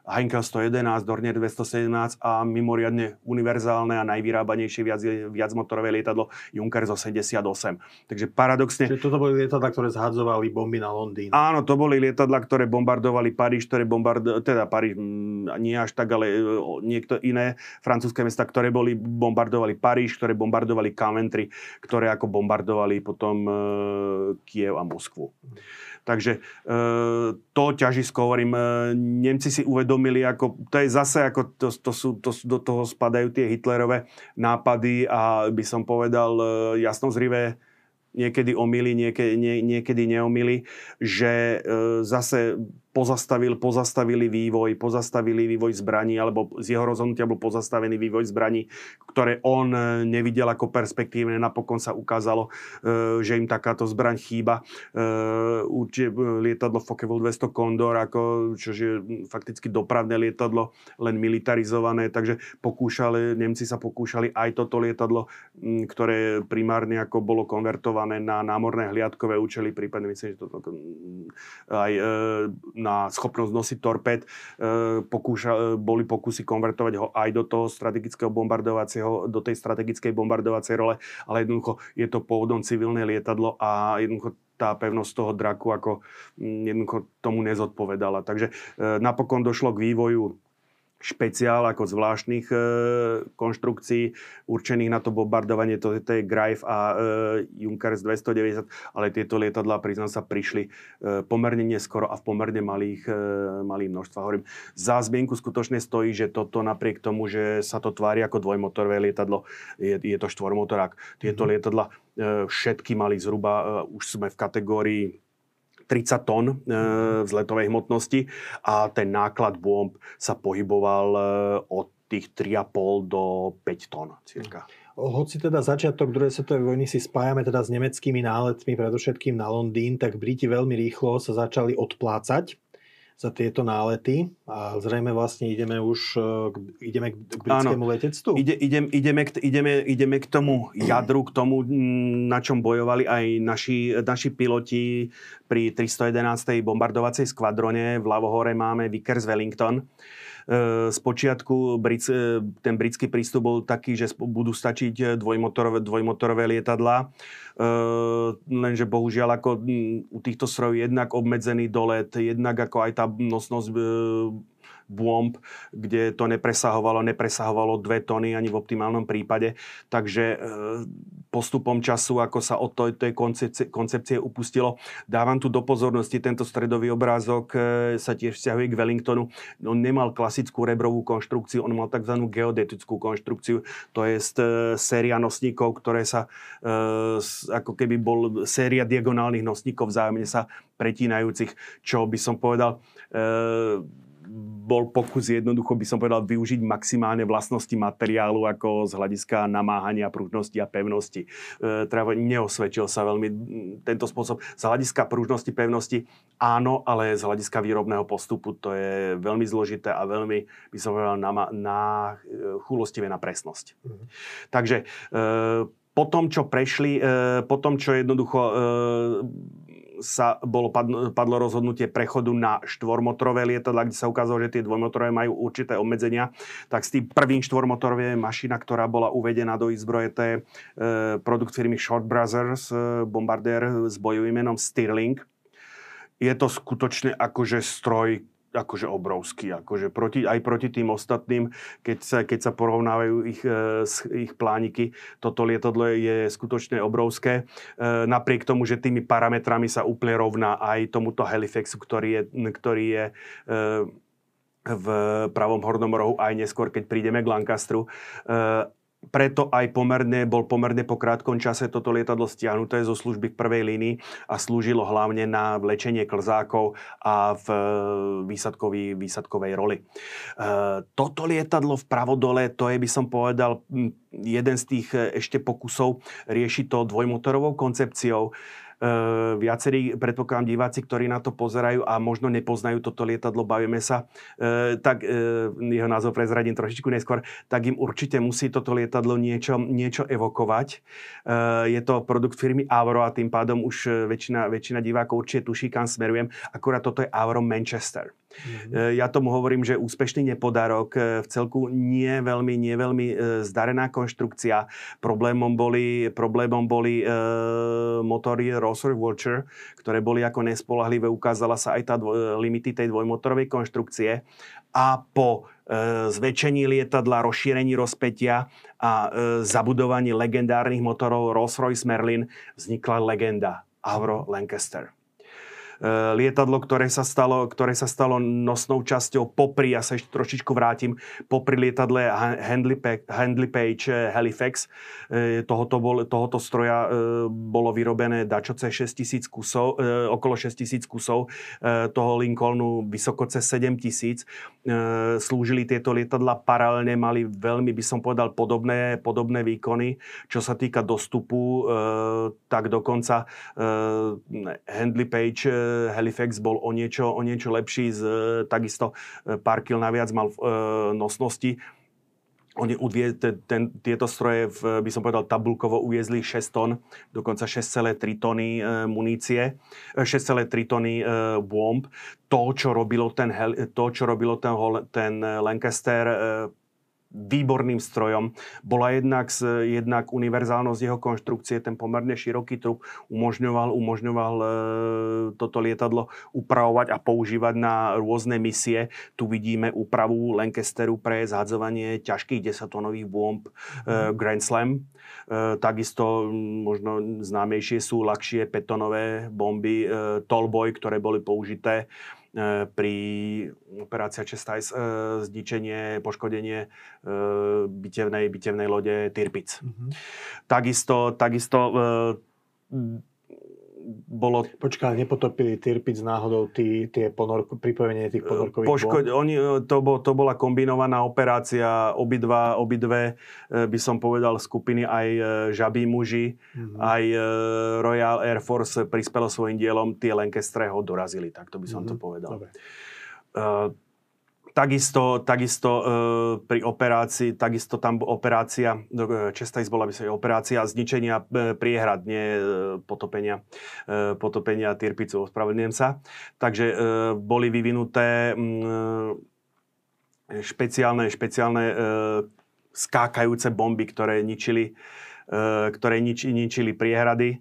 Heinkel 111, Dornier 217 a mimoriadne univerzálne a najvyrábanejšie viac, viacmotorové lietadlo Junkers 88. Takže paradoxne... Čiže toto boli lietadla, ktoré zhadzovali bomby na Londýn. Áno, to boli lietadla, ktoré bombardovali Paríž, ktoré bombardovali, teda Paríž, nie až tak, ale niekto iné francúzske mesta, ktoré boli, bombardovali Paríž, ktoré bombardovali Coventry, ktoré ako bombardovali potom e, Kiev a Moskvu. Takže e, to ťažisko, hovorím, e, Nemci si uvedomili, ako, to je zase, ako to, to sú, to, do toho spadajú tie Hitlerové nápady a by som povedal e, jasnozrivé niekedy omily, niekedy, nie, niekedy neomily, že zase pozastavil, pozastavili vývoj, pozastavili vývoj zbraní, alebo z jeho rozhodnutia bol pozastavený vývoj zbraní, ktoré on e, nevidel ako perspektívne. Napokon sa ukázalo, e, že im takáto zbraň chýba. E, určite lietadlo Focke-Wulf 200 Condor, ako, čo je fakticky dopravné lietadlo, len militarizované, takže pokúšali, Nemci sa pokúšali aj toto lietadlo, ktoré primárne ako bolo konvertované na námorné hliadkové účely, prípadne myslím, že toto aj na schopnosť nosiť torped. E, pokúša, e, boli pokusy konvertovať ho aj do toho strategického bombardovacieho, do tej strategickej bombardovacej role, ale jednoducho je to pôvodom civilné lietadlo a jednoducho tá pevnosť toho draku ako mm, jednoducho tomu nezodpovedala. Takže e, napokon došlo k vývoju špeciál ako zvláštnych e, konštrukcií určených na to bombardovanie, to, to je Greif a e, Junkers 290, ale tieto lietadlá, priznám sa, prišli e, pomerne neskoro a v pomerne malých, e, malých množstvách. Hovorím, za zmienku skutočne stojí, že toto napriek tomu, že sa to tvári ako dvojmotorové lietadlo, je, je to štvormotorák. Tieto mm-hmm. lietadla e, všetky mali zhruba, e, už sme v kategórii 30 tón e, vzletovej hmotnosti. A ten náklad bomb sa pohyboval e, od tých 3,5 do 5 tón cirka. Hoci teda začiatok druhej svetovej vojny si spájame teda s nemeckými náletmi, predovšetkým na Londýn, tak Briti veľmi rýchlo sa začali odplácať za tieto nálety a zrejme vlastne ideme už e, k, ideme k britskému Áno. letectvu. Ide, idem, ideme, k, ideme, ideme k tomu jadru, k tomu, na čom bojovali aj naši, naši piloti pri 311. bombardovacej skvadrone. V Lavohore máme Vickers Wellington. Spočiatku e, e, ten britský prístup bol taký, že budú stačiť e, dvojmotorové, dvojmotorové lietadlá, lenže bohužiaľ ako u týchto strojov jednak obmedzený dolet, jednak ako aj tá nosnosť bomb, kde to nepresahovalo, nepresahovalo dve tony ani v optimálnom prípade. Takže e, postupom času, ako sa od tej koncepcie, koncepcie upustilo, dávam tu do pozornosti, tento stredový obrázok e, sa tiež vzťahuje k Wellingtonu. On nemal klasickú rebrovú konštrukciu, on mal tzv. geodetickú konštrukciu, to je e, séria nosníkov, ktoré sa ako keby bol séria diagonálnych nosníkov vzájomne sa pretínajúcich, čo by som povedal bol pokus jednoducho, by som povedal, využiť maximálne vlastnosti materiálu ako z hľadiska namáhania, prúžnosti a pevnosti. E, teda neosvedčil sa veľmi tento spôsob. Z hľadiska prúžnosti, pevnosti áno, ale z hľadiska výrobného postupu to je veľmi zložité a veľmi, by som povedal, na, na e, chulostivé na presnosť. Mm. Takže e, po tom, čo prešli, e, po tom, čo jednoducho e, sa bolo padlo, rozhodnutie prechodu na štvormotorové lietadla, kde sa ukázalo, že tie dvojmotorové majú určité obmedzenia, tak s tým prvým štvormotorové mašina, ktorá bola uvedená do izbroje, to je e, produkt firmy Short Brothers, e, bombardér s bojovým menom Stirling. Je to skutočne akože stroj, akože obrovský, akože proti, aj proti tým ostatným, keď sa, keď sa porovnávajú ich, e, ich plániky, toto lietadlo je skutočne obrovské. E, napriek tomu, že tými parametrami sa úplne rovná aj tomuto Halifaxu, ktorý je, ktorý je e, v pravom hornom rohu aj neskôr, keď prídeme k Lancasteru preto aj pomerne, bol pomerne po krátkom čase toto lietadlo stiahnuté zo služby v prvej línii a slúžilo hlavne na vlečenie klzákov a v e, výsadkový, výsadkovej roli. E, toto lietadlo v pravodole, to je, by som povedal, jeden z tých e, ešte pokusov riešiť to dvojmotorovou koncepciou. Uh, viacerí, predpokladám, diváci, ktorí na to pozerajú a možno nepoznajú toto lietadlo, bavíme sa, uh, tak uh, jeho názov prezradím trošičku neskôr, tak im určite musí toto lietadlo niečo, niečo evokovať. Je to produkt firmy Avro a tým pádom už väčšina, väčšina divákov určite tuší, kam smerujem. Akurát toto je Avro Manchester. Mm-hmm. Ja tomu hovorím, že úspešný nepodarok. E, v celku nie veľmi, nie veľmi e, zdarená konštrukcia. Problémom boli, problémom boli e, motory Rolls-Royce Watcher, ktoré boli ako nespolahlivé. Ukázala sa aj tá dvoj, limity tej dvojmotorovej konštrukcie. A po e, zväčšení lietadla, rozšírení rozpetia a e, zabudovaní legendárnych motorov Rolls-Royce Merlin vznikla legenda Avro Lancaster. Eh, lietadlo, ktoré sa stalo, ktoré sa stalo nosnou časťou popri, ja sa ešte trošičku vrátim, popri lietadle Handley Page eh, Halifax. Eh, tohoto, bol, tohoto stroja bolo vyrobené dačo C6000 kusov, okolo 6000 kusov, toho Lincolnu vysoko cez 7000. Slúžili tieto lietadla paralelne, mali veľmi, by som povedal, podobné, podobné výkony. Čo sa týka dostupu, tak dokonca Handley Page Halifax bol o niečo, o niečo lepší, z, takisto e, pár kil naviac mal v e, nosnosti. Oni udvie, ten, tieto stroje, v, by som povedal, tabulkovo uviezli 6 tón, dokonca 6,3 tony e, munície, 6,3 tony e, bomb. To, čo robilo ten, to, čo robilo ten, ten Lancaster, e, výborným strojom. Bola jednak, jednak univerzálnosť jeho konštrukcie, ten pomerne široký trup umožňoval, umožňoval e, toto lietadlo upravovať a používať na rôzne misie. Tu vidíme úpravu Lancasteru pre zhadzovanie ťažkých desatonových bomb e, Grand Slam. E, takisto možno známejšie sú ľahšie petonové bomby e, Tallboy, ktoré boli použité E, pri operácia Chestais e, zničenie, poškodenie e, bitevnej, bitevnej lode Tirpic. Mm-hmm. Takisto, takisto bolo... Počkaj, nepotopili Tirpic náhodou tí, tie ponorko, pripojenie tých ponorkových Poško- oni, to, bol, to bola kombinovaná operácia, obidva, obidve, e, by som povedal, skupiny, aj e, žabí muži, mm-hmm. aj e, Royal Air Force prispelo svojim dielom, tie Lancastre ho dorazili, tak to by som mm-hmm. to povedal. Dobre. Uh, Takisto, takisto e, pri operácii, takisto tam operácia, e, Chestais bola by sa operácia zničenia e, priehrad, nie e, potopenia, e, potopenia Tirpicu, ospravedlňujem sa. Takže e, boli vyvinuté mm, e, špeciálne, špeciálne e, skákajúce bomby, ktoré ničili, e, ktoré nič, ničili priehrady. E,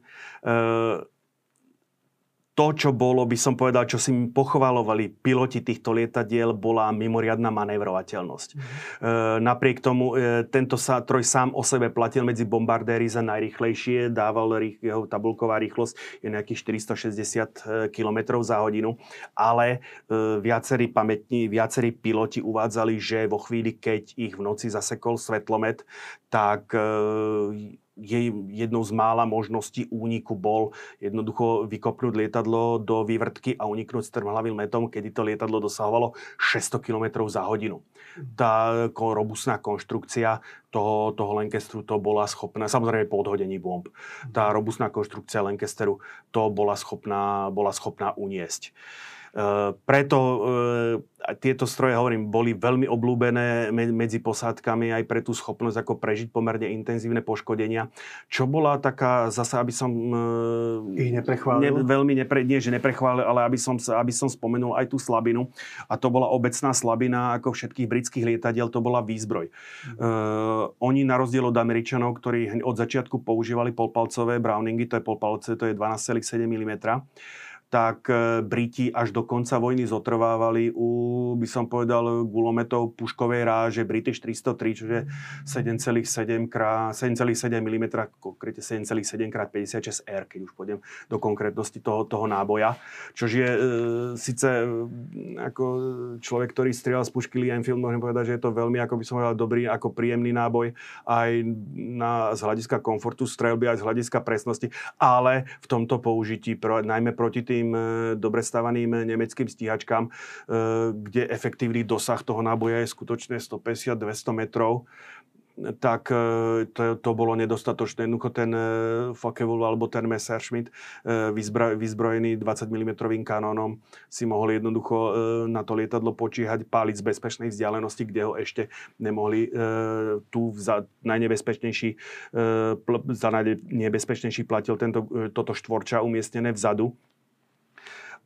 to, čo bolo, by som povedal, čo si pochvalovali piloti týchto lietadiel, bola mimoriadná manévrovateľnosť. Mm. E, napriek tomu e, tento sa, troj sám o sebe platil medzi bombardéry za najrychlejšie, dával rých, jeho tabulková rýchlosť je nejakých 460 km za hodinu, ale e, viacerí pamätní, viacerí piloti uvádzali, že vo chvíli, keď ich v noci zasekol svetlomet, tak e, jej jednou z mála možností úniku bol jednoducho vykopnúť lietadlo do vývrtky a uniknúť strmhlavým letom, kedy to lietadlo dosahovalo 600 km za hodinu. Tá robustná konštrukcia toho, toho Lancasteru to bola schopná, samozrejme po odhodení bomb, tá robustná konštrukcia Lancasteru to bola schopná, bola schopná uniesť. Eh, preto eh, tieto stroje, hovorím, boli veľmi oblúbené medzi posádkami aj pre tú schopnosť ako prežiť pomerne intenzívne poškodenia. Čo bola taká, zase aby som... Eh, Ich neprechválil? Ne, veľmi nepre, nie, že neprechválil, ale aby som, aby som spomenul aj tú slabinu. A to bola obecná slabina ako všetkých britských lietadiel, to bola výzbroj. Mm. Uh, oni na rozdiel od Američanov, ktorí od začiatku používali polpalcové Browningy, to je polpalce, to je 12,7 mm, tak e, Briti až do konca vojny zotrvávali u, by som povedal, gulometov puškovej ráže British 303, čiže 7,7 krát, 7,7 mm, konkrétne 7,7 krát 56 R, keď už pôjdem do konkrétnosti toho, toho náboja. Čož je e, síce ako človek, ktorý strieľal z pušky Lee Enfield, môžem povedať, že je to veľmi, ako by som povedal, dobrý, ako príjemný náboj aj na, z hľadiska komfortu strelby, aj z hľadiska presnosti, ale v tomto použití, pro, najmä proti tým tým e, dobre stavaným nemeckým stíhačkám, e, kde efektívny dosah toho náboja je skutočne 150-200 metrov tak e, to, to bolo nedostatočné. Jednoducho ten Fakevul alebo ten Messerschmitt vyzbrojený 20 mm kanónom si mohol jednoducho na to lietadlo počíhať, páliť z bezpečnej vzdialenosti, kde ho ešte nemohli tu za najnebezpečnejší, za najnebezpečnejší platil tento, toto štvorča umiestnené vzadu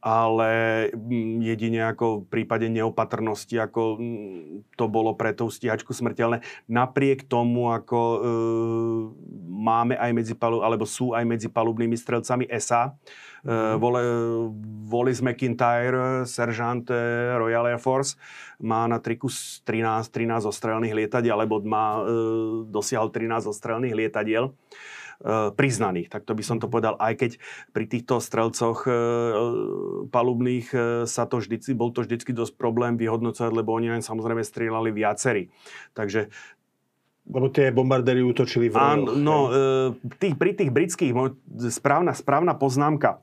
ale mm, jedine ako v prípade neopatrnosti, ako mm, to bolo pre tú stíhačku smrteľné. Napriek tomu, ako e, máme aj medzi palu, alebo sú aj medzi palubnými strelcami SA, mm. e, Wallis McIntyre, seržant e, Royal Air Force, má na triku 13, 13 ostrelných lietadiel, alebo má, e, dosiahol 13 ostrelných lietadiel. Priznaných, tak to by som to povedal, aj keď pri týchto strelcoch eh, palubných eh, sa to vždycky, bol to vždycky dosť problém vyhodnocovať, lebo oni aj samozrejme strieľali viacerí. Takže lebo tie bombardéry útočili v Áno, no, tých, pri tých britských, správna, správna poznámka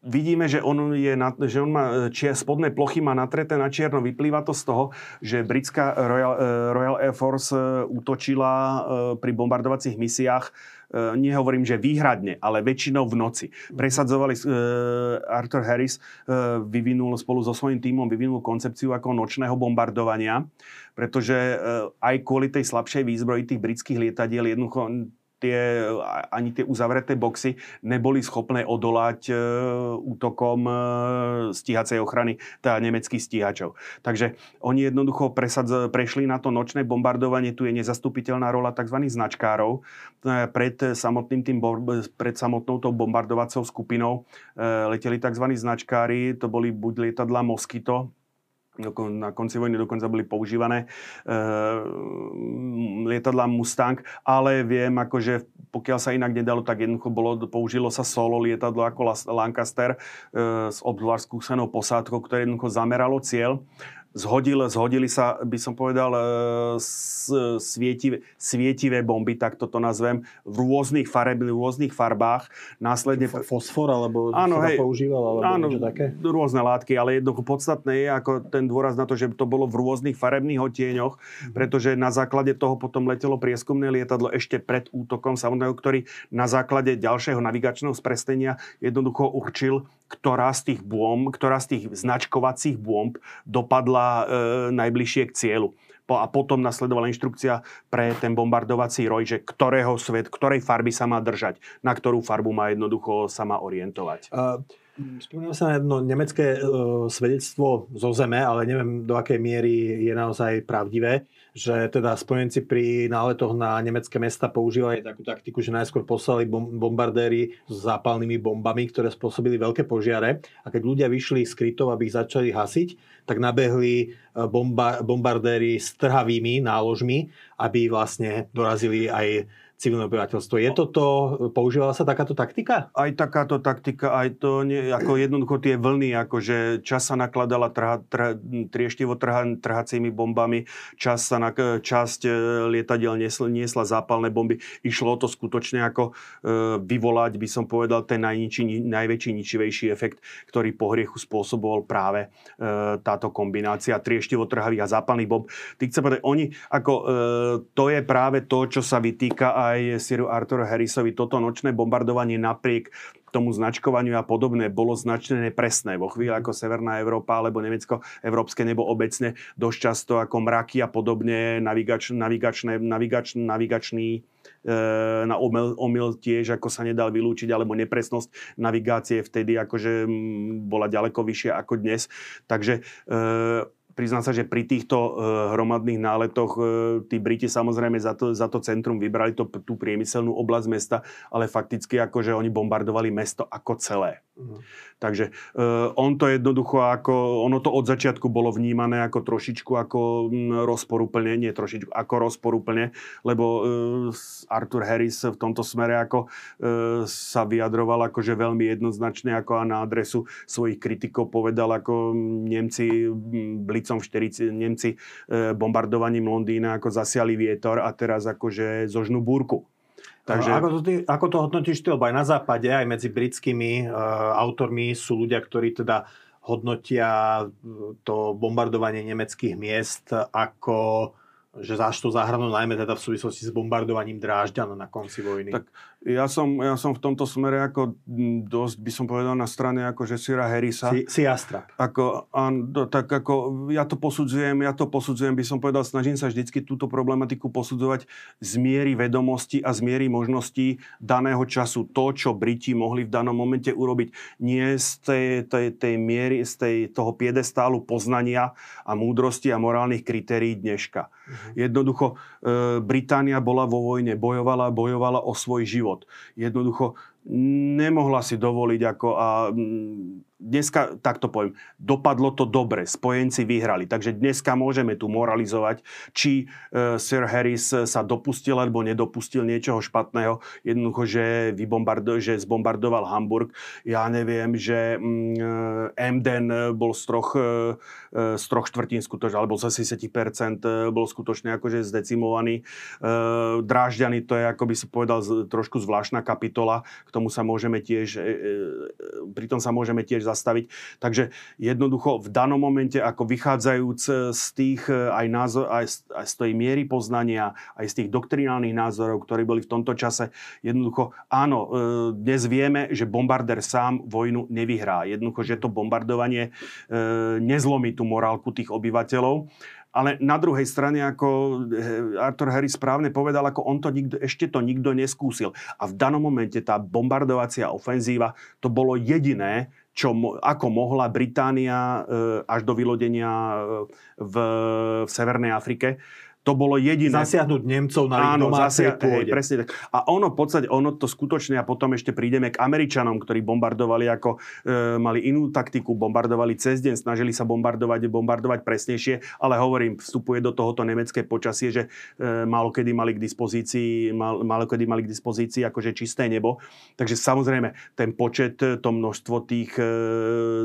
vidíme, že on, je na, že on má čier, spodné plochy má natreté na čierno. Vyplýva to z toho, že britská Royal, eh, Royal Air Force eh, útočila eh, pri bombardovacích misiách nehovorím, že výhradne, ale väčšinou v noci. Presadzovali, Arthur Harris vyvinul spolu so svojím tímom vyvinul koncepciu ako nočného bombardovania, pretože aj kvôli tej slabšej výzbroji tých britských lietadiel jednoducho tie, ani tie uzavreté boxy neboli schopné odolať e, útokom e, stíhacej ochrany, teda nemeckých stíhačov. Takže oni jednoducho presadz, prešli na to nočné bombardovanie, tu je nezastupiteľná rola tzv. značkárov. E, pred, samotným tým, pred samotnou tou bombardovacou skupinou leteli tzv. značkári, to boli buď lietadla Mosquito, na konci vojny dokonca boli používané e, lietadla Mustang, ale viem, akože pokiaľ sa inak nedalo, tak jednoducho bolo, použilo sa solo lietadlo ako Lancaster e, s obzvlášť skúsenou posádkou, ktoré jednoducho zameralo cieľ zhodil, zhodili sa, by som povedal, e, svietivé, svietivé bomby, tak toto nazvem, v rôznych fareb, v rôznych farbách. Následne... Fosfor, alebo áno, sa hej, používal, alebo áno, niečo také? rôzne látky, ale jednoducho podstatné je ako ten dôraz na to, že to bolo v rôznych farebných odtieňoch, mm-hmm. pretože na základe toho potom letelo prieskumné lietadlo ešte pred útokom samotného, ktorý na základe ďalšieho navigačného sprestenia jednoducho určil, ktorá z tých bomb, ktorá z tých značkovacích bomb dopadla e, najbližšie k cieľu. Po, a potom nasledovala inštrukcia pre ten bombardovací roj, že ktorého svet, ktorej farby sa má držať, na ktorú farbu má jednoducho sa má orientovať. Uh... Spomínam sa na jedno nemecké uh, svedectvo zo zeme, ale neviem do akej miery je naozaj pravdivé, že teda spojenci pri náletoch na nemecké mesta používali takú taktiku, že najskôr poslali bom- bombardéry s zápalnými bombami, ktoré spôsobili veľké požiare. A keď ľudia vyšli z krytov, aby ich začali hasiť, tak nabehli e, bomba- bombardéry s trhavými náložmi, aby vlastne dorazili aj civilné obyvateľstvo. Je toto, používala sa takáto taktika? Aj takáto taktika, aj to, nie, ako jednoducho tie vlny, akože čas sa nakladala trha, trha, trieštivo trha, trhacími bombami, čas sa na, časť e, lietadiel niesla, niesla zápalné bomby. Išlo to skutočne ako e, vyvolať, by som povedal, ten najniči, najväčší ničivejší efekt, ktorý po hriechu spôsoboval práve e, táto kombinácia trieštivo trhavých a zápalných bomb. Ty chce povedať, oni, ako e, to je práve to, čo sa vytýka aj aj Siru Arthur Harrisovi toto nočné bombardovanie napriek tomu značkovaniu a podobné bolo značne nepresné. Vo chvíli ako Severná Európa alebo Nemecko, európske nebo obecne, dosť často ako mraky a podobne, navigač, navigačné, navigač, navigačný e, na omyl, omyl tiež, ako sa nedal vylúčiť, alebo nepresnosť navigácie vtedy akože bola ďaleko vyššia ako dnes. Takže e, priznám sa, že pri týchto uh, hromadných náletoch uh, tí Briti samozrejme za to, za to centrum vybrali to, tú priemyselnú oblasť mesta, ale fakticky akože oni bombardovali mesto ako celé. Uh-huh. Takže uh, on to jednoducho ako, ono to od začiatku bolo vnímané ako trošičku ako rozporúplne, nie trošičku, ako rozporúplne, lebo Arthur Harris v tomto smere ako sa vyjadroval akože veľmi jednoznačne ako na adresu svojich kritikov povedal ako Nemci Blicom v 40, Nemci uh, bombardovaním Londýna ako zasiali vietor a teraz akože zožnú búrku. Takže... Ako, to ty, ako to hodnotíš ty, lebo aj na západe, aj medzi britskými uh, autormi sú ľudia, ktorí teda hodnotia to bombardovanie nemeckých miest ako že záš to zahrnú najmä teda v súvislosti s bombardovaním Drážďana na konci vojny. Tak ja som, ja som v tomto smere ako dosť, by som povedal, na strane ako že Sira Harrisa. Si, si Astrap. Ako, an, do, tak ako ja to posudzujem, ja to posudzujem, by som povedal, snažím sa vždycky túto problematiku posudzovať z miery vedomosti a z miery možností daného času. To, čo Briti mohli v danom momente urobiť, nie z tej, tej, tej miery, z tej, toho piedestálu poznania a múdrosti a morálnych kritérií dneška. Uh-huh. Jednoducho, e, Británia bola vo vojne, bojovala, bojovala o svoj život život. Jednoducho nemohla si dovoliť ako a dneska, tak to poviem, dopadlo to dobre, spojenci vyhrali. Takže dneska môžeme tu moralizovať, či uh, Sir Harris sa dopustil alebo nedopustil niečoho špatného. Jednoducho, že, vybombardo- že zbombardoval Hamburg. Ja neviem, že um, bol z troch, uh, z troch štvrtín skutočne, alebo z 80% bol skutočne akože zdecimovaný. Uh, Drážďany, to je, ako by si povedal, trošku zvláštna kapitola. K tomu sa môžeme tiež, uh, pri tom sa môžeme tiež zastaviť. Takže jednoducho v danom momente, ako vychádzajúc z tých eh, aj, názor, aj, z, aj z tej miery poznania, aj z tých doktrinálnych názorov, ktorí boli v tomto čase, jednoducho áno, eh, dnes vieme, že bombarder sám vojnu nevyhrá. Jednoducho, že to bombardovanie nezlomí tú morálku tých obyvateľov. ale na druhej strane, ako Arthur Harris správne povedal, ako on to nikto, ešte to nikto neskúsil. A v danom momente tá bombardovacia ofenzíva, to bolo jediné, čo, ako mohla Británia eh, až do vylodenia eh, v, v Severnej Afrike to bolo jediné. Zasiahnuť Nemcov na Áno, zasia-. Hej, presne tak. A ono v podstate, ono to skutočne, a potom ešte prídeme k Američanom, ktorí bombardovali ako, e, mali inú taktiku, bombardovali cez deň, snažili sa bombardovať, bombardovať presnejšie, ale hovorím, vstupuje do tohoto nemecké počasie, že e, málo kedy mali k dispozícii, mal, málo kedy mali k dispozícii akože čisté nebo. Takže samozrejme, ten počet, to množstvo tých e,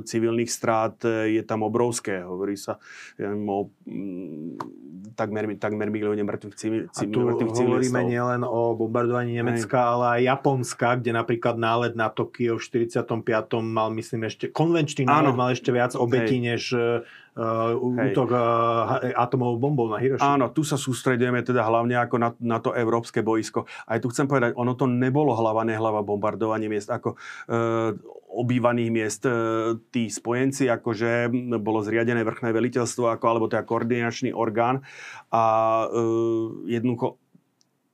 civilných strát e, je tam obrovské. Hovorí sa ja, o mm, takmer takmer milióne mŕtvych civil, A tu hovoríme nielen o bombardovaní Nemecka, Aj. ale aj Japonska, kde napríklad nálet na Tokio v 45. mal, myslím, ešte konvenčný nálet mal ešte viac obetí, než uh, útok uh, atomovou bombou na Hirošimu. Áno, tu sa sústredujeme teda hlavne ako na, na to európske boisko. Aj tu chcem povedať, ono to nebolo hlava, nehlava bombardovanie miest ako uh, obývaných miest. Uh, tí spojenci, akože bolo zriadené vrchné veliteľstvo, ako, alebo teda koordinačný orgán a uh, jednoducho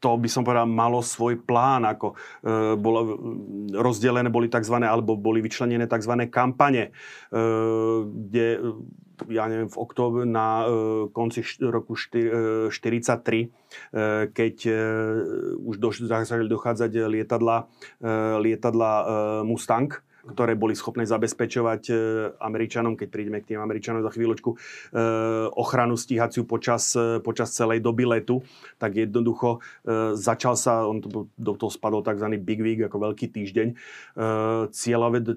to by som povedal malo svoj plán, ako e, bolo rozdelené boli tzv. alebo boli vyčlenené tzv. kampane, e, kde ja neviem, v októbri na uh, konci št- roku šty- uh, 43, uh, keď uh, už do, začali dochádzať lietadla, uh, lietadla uh, Mustang, ktoré boli schopné zabezpečovať e, Američanom, keď prídeme k tým Američanom za chvíľočku, e, ochranu stíhaciu počas, e, počas celej doby letu, tak jednoducho začal sa, on to, do toho spadol tzv. Big Week, ako veľký týždeň,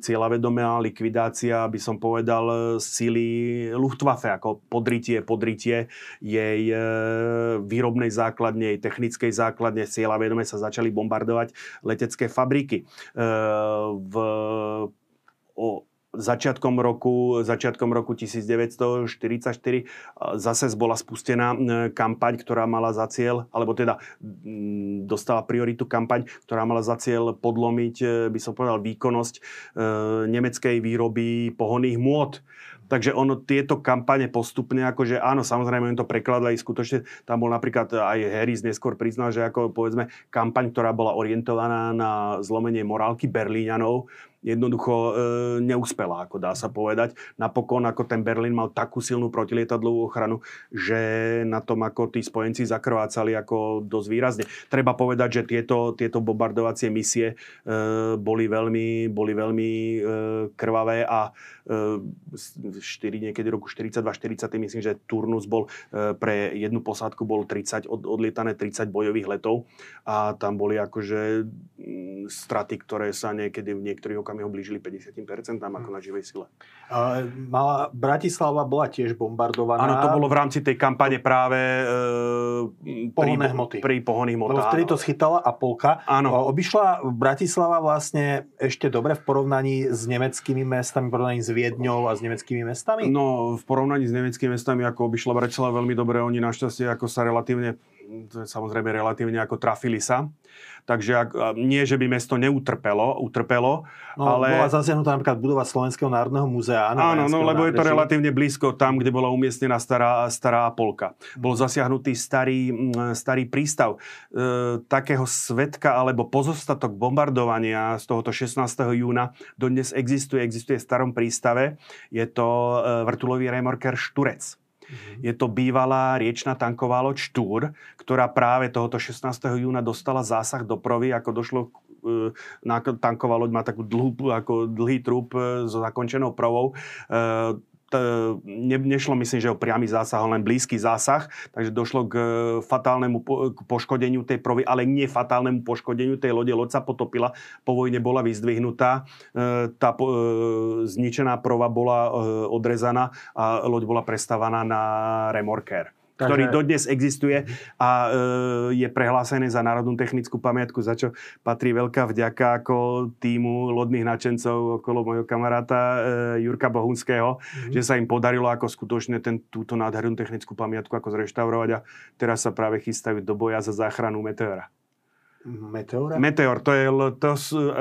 cieľavedomá likvidácia, by som povedal, síly Luftwaffe, ako podritie, podritie jej výrobnej základne, jej technickej základne, cieľavedome sa začali bombardovať letecké fabriky. V o začiatkom roku, začiatkom roku 1944 zase bola spustená kampaň, ktorá mala za cieľ, alebo teda dostala prioritu kampaň, ktorá mala za cieľ podlomiť, e, by som povedal, výkonnosť nemeckej výroby pohonných môd. Takže ono tieto kampane postupne, akože áno, samozrejme oni to prekladali, skutočne tam bol napríklad aj Harris neskôr priznal, že ako povedzme kampaň, ktorá bola orientovaná na zlomenie morálky Berlíňanov, jednoducho e, neúspela, ako dá sa povedať. Napokon ako ten Berlín mal takú silnú protilietadlovú ochranu, že na tom ako tí spojenci zakrvácali ako dosť výrazne. Treba povedať, že tieto, tieto bombardovacie misie e, boli veľmi, boli veľmi e, krvavé a e, 4, niekedy roku 42-40, myslím, že turnus bol e, pre jednu posádku bol 30, od, odlietané 30 bojových letov a tam boli akože straty, ktoré sa niekedy v niektorých okamihoch blížili 50% ako na živej sile. Uh, mala, Bratislava bola tiež bombardovaná. Áno, to bolo v rámci tej kampane práve uh, pohonné pri, hmoty. Pri pohonných hmotách. Lebo vtedy to schytala a polka. Áno. Uh, obišla Bratislava vlastne ešte dobre v porovnaní s nemeckými mestami, v porovnaní s Viedňou a s nemeckými mestami? No, v porovnaní s nemeckými mestami, ako obišla Bratislava veľmi dobre, oni našťastie ako sa relatívne samozrejme relatívne ako trafili sa. Takže ak, nie, že by mesto neutrpelo, utrpelo, no, ale... Bola zasiahnutá napríklad budova Slovenského národného múzea. Áno, no, lebo je to relatívne blízko tam, kde bola umiestnená stará, stará Polka. Bol zasiahnutý starý, starý prístav. E, takého svetka alebo pozostatok bombardovania z tohoto 16. júna dodnes existuje, existuje v starom prístave. Je to e, vrtulový remorker Šturec. Je to bývalá riečna tanková loď Štúr, ktorá práve tohoto 16. júna dostala zásah do provy, ako došlo e, na tanková loď má takú dlhú, ako dlhý trup e, so zakončenou provou e, ne, nešlo myslím, že o priamy zásah, len blízky zásah, takže došlo k fatálnemu po, k poškodeniu tej provy, ale nie fatálnemu poškodeniu tej lode. Loď sa potopila, po vojne bola vyzdvihnutá, e, tá e, zničená prova bola e, odrezaná a loď bola prestávaná na remorker. Takže... ktorý dodnes existuje a e, je prehlásený za Národnú technickú pamiatku, za čo patrí veľká vďaka ako týmu lodných načencov okolo mojho kamaráta e, Jurka Bohunského, mm-hmm. že sa im podarilo ako skutočne ten, túto nádhernú technickú pamiatku ako zreštaurovať a teraz sa práve chystajú do boja za záchranu Meteora. Meteora? Meteor, to je, to,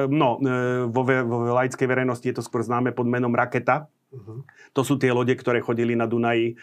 no, e, vo, vo laickej verejnosti je to skôr známe pod menom raketa, Uh-huh. To sú tie lode, ktoré chodili na Dunaji e,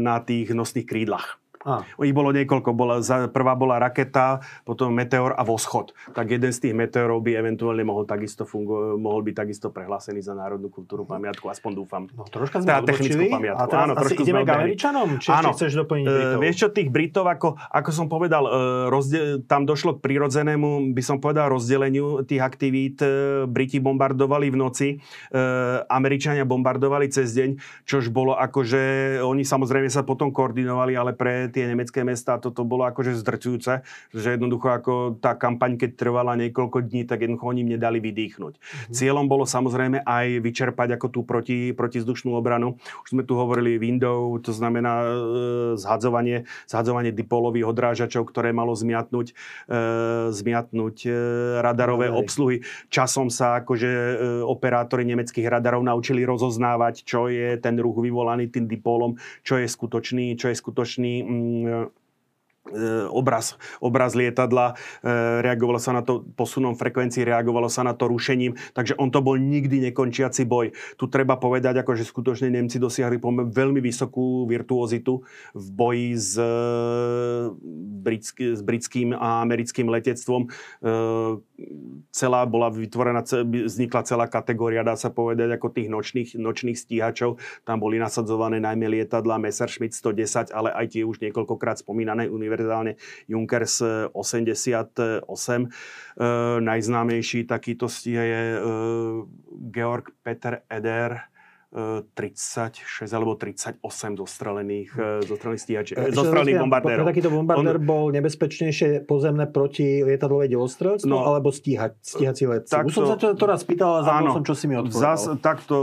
na tých nosných krídlach. A. Ich bolo niekoľko. Bola, prvá bola raketa, potom meteor a voschod. Tak jeden z tých meteorov by eventuálne mohol, takisto fungo, mohol byť takisto prehlásený za národnú kultúru pamiatku, aspoň dúfam. No, troška sme teda technickú pamiatku. A teraz Áno, asi ideme k Američanom? Či Áno. chceš doplniť e, Britov? Uh, vieš čo, tých Britov, ako, ako som povedal, uh, rozde- tam došlo k prirodzenému, by som povedal, rozdeleniu tých aktivít. Uh, Briti bombardovali v noci, uh, Američania bombardovali cez deň, čož bolo akože, oni samozrejme sa potom koordinovali, ale pre tie nemecké mesta toto bolo akože zdrcujúce, že jednoducho ako tá kampaň, keď trvala niekoľko dní, tak jednoducho oni im nedali vydýchnuť. Mm-hmm. Cieľom bolo samozrejme aj vyčerpať ako tú proti, protizdušnú obranu. Už sme tu hovorili window, to znamená e, zhadzovanie, zhadzovanie dipolových odrážačov, ktoré malo zmiatnúť, e, zmiatnúť e, radarové Aj. obsluhy. Časom sa akože e, operátori nemeckých radarov naučili rozoznávať, čo je ten ruch vyvolaný tým dipolom, čo je skutočný, čo je skutočný Mm, e, obraz, obraz lietadla, e, reagovalo sa na to posunom frekvencií, reagovalo sa na to rušením, takže on to bol nikdy nekončiaci boj. Tu treba povedať, ako že skutočne Nemci dosiahli veľmi vysokú virtuozitu v boji s, e, britský, s britským a americkým letectvom celá bola vytvorená, vznikla celá kategória, dá sa povedať, ako tých nočných, nočných stíhačov. Tam boli nasadzované najmä lietadla Messerschmitt 110, ale aj tie už niekoľkokrát spomínané univerzálne Junkers 88. E, najznámejší takýto stíha je e, Georg Peter Eder, 36 alebo 38 zostrelených, hm. zostrelených stíhačí, e, zostrelených bombardérov. Takýto bombardér On, bol nebezpečnejšie pozemné proti lietadlové delostrelstvo no, alebo stíhať, stíhací letci? Už som sa to, to raz pýtal, ale zabudol som, čo si mi odpovedal. Zas, takto,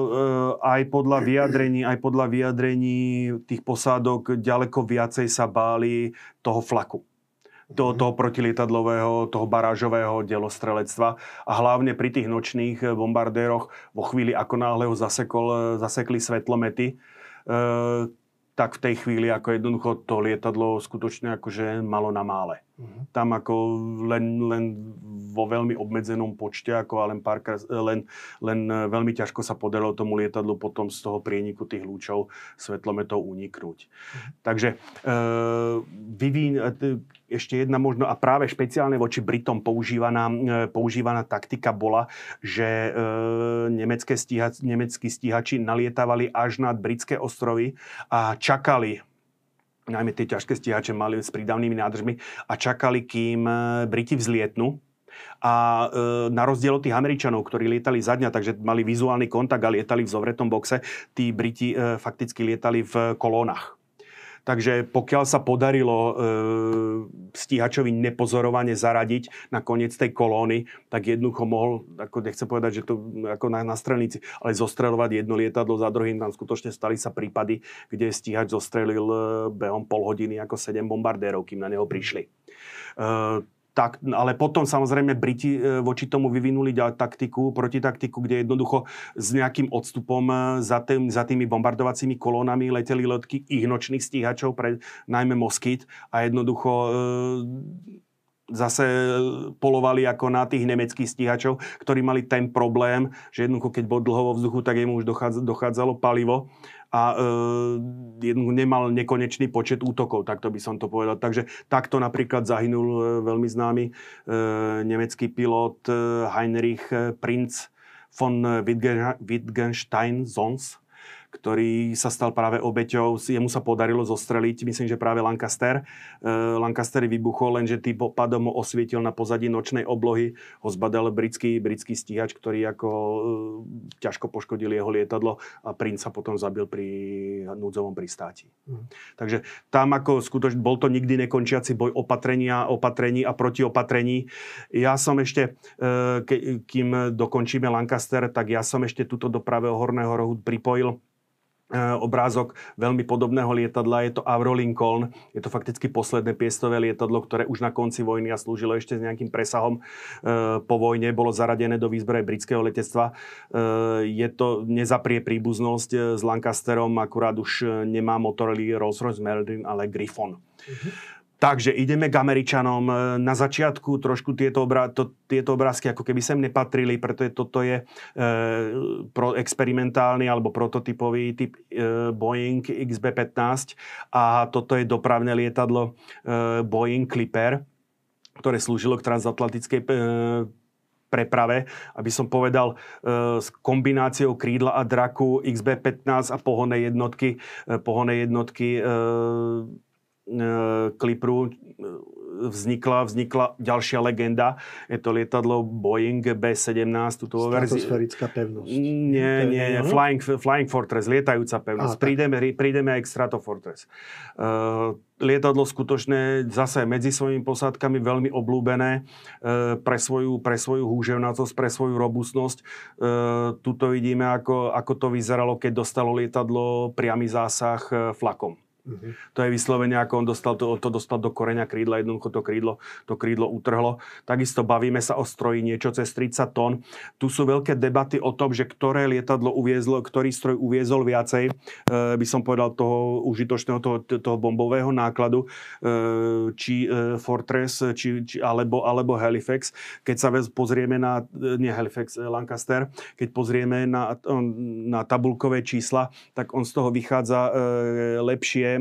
aj podľa vyjadrení, aj podľa vyjadrení tých posádok ďaleko viacej sa báli toho flaku do toho protilietadlového, toho barážového delostrelectva a hlavne pri tých nočných eh, bombardéroch vo chvíli, ako náhle ho zasekol, eh, zasekli svetlomety, e, tak v tej chvíli ako jednoducho to lietadlo skutočne akože malo na mále. Uh-huh. Tam ako len, len vo veľmi obmedzenom počte, ako len, párkrát, len, len veľmi ťažko sa podarilo tomu lietadlu potom z toho prieniku tých lúčov svetlometov uniknúť. Uh-huh. Takže e, vyvíň, ešte jedna možno, a práve špeciálne voči Britom používaná, e, používaná taktika bola, že e, nemecké stíha, nemeckí stíhači nalietávali až nad britské ostrovy a čakali najmä tie ťažké stíhače mali s prídavnými nádržmi a čakali, kým e, Briti vzlietnú, a e, na rozdiel od tých Američanov, ktorí lietali za dňa, takže mali vizuálny kontakt a lietali v zovretom boxe, tí Briti e, fakticky lietali v kolónach. Takže pokiaľ sa podarilo e, stíhačovi nepozorovane zaradiť na koniec tej kolóny, tak jednoducho mohol, ako nechcem povedať, že to ako na, na strelnici, ale zostreľovať jedno lietadlo za druhým. Tam skutočne stali sa prípady, kde stíhač zostrelil e, behom pol hodiny ako 7 bombardérov, kým na neho prišli. E, tak, ale potom samozrejme Briti e, voči tomu vyvinuli taktiku, protitaktiku, kde jednoducho s nejakým odstupom e, za, tým, za tými bombardovacími kolónami leteli letky ich nočných stíhačov, pre najmä Moskyt a jednoducho e, zase polovali ako na tých nemeckých stíhačov, ktorí mali ten problém, že jednoducho keď bol dlho vo vzduchu, tak jemu už dochádzalo palivo a e, nemal nekonečný počet útokov, takto by som to povedal. Takže takto napríklad zahynul e, veľmi známy e, nemecký pilot e, Heinrich Prinz von Wittgenstein-Zons, ktorý sa stal práve obeťou. Jemu sa podarilo zostreliť, myslím, že práve Lancaster. Uh, Lancaster vybuchol, lenže tým padom osvietil na pozadí nočnej oblohy. Ho zbadal britský, britský stíhač, ktorý ako uh, ťažko poškodil jeho lietadlo a princ sa potom zabil pri núdzovom pristáti. Mm. Takže tam ako skutočne bol to nikdy nekončiaci boj opatrenia, opatrení a protiopatrení. Ja som ešte, ke, kým dokončíme Lancaster, tak ja som ešte túto do pravého horného rohu pripojil E, obrázok veľmi podobného lietadla. Je to Avro Lincoln. Je to fakticky posledné piestové lietadlo, ktoré už na konci vojny a slúžilo ešte s nejakým presahom e, po vojne. Bolo zaradené do výzbroje britského letectva. E, je to nezaprie príbuznosť s Lancasterom, akurát už nemá motorely Rolls-Royce Merlin, ale Griffon. Mm-hmm. Takže ideme k Američanom. E, na začiatku trošku tieto, obrá- to, tieto obrázky ako keby sem nepatrili, pretože toto je e, pro experimentálny alebo prototypový typ e, Boeing XB-15 a toto je dopravné lietadlo e, Boeing Clipper, ktoré slúžilo k transatlantickej e, preprave, aby som povedal, e, s kombináciou krídla a draku XB-15 a pohonné jednotky, e, pohonné jednotky e, Klipru vznikla, vznikla ďalšia legenda. Je to lietadlo Boeing B-17, túto verziu. Stratosférická pevnosť. Nie, nie, nie. Flying, Flying Fortress, lietajúca pevnosť. A, prídeme, prídeme aj k Stratofortress. Uh, lietadlo skutočne zase medzi svojimi posádkami veľmi oblúbené uh, pre svoju, pre svoju húževnatosť, pre svoju robustnosť. Uh, tuto vidíme, ako, ako to vyzeralo, keď dostalo lietadlo priamy zásah flakom. Uh-huh. To je vyslovene, ako on dostal to, to dostal do koreňa krídla, jednoducho to krídlo, to krídlo utrhlo. Takisto bavíme sa o stroji niečo cez 30 tón. Tu sú veľké debaty o tom, že ktoré lietadlo uviezlo, ktorý stroj uviezol viacej, e, by som povedal toho užitočného, toho, toho bombového nákladu, e, či e, Fortress, či, či, alebo, alebo Halifax. Keď sa pozrieme na, e, nie Halifax, e, Lancaster, keď pozrieme na, na tabulkové čísla, tak on z toho vychádza e, lepšie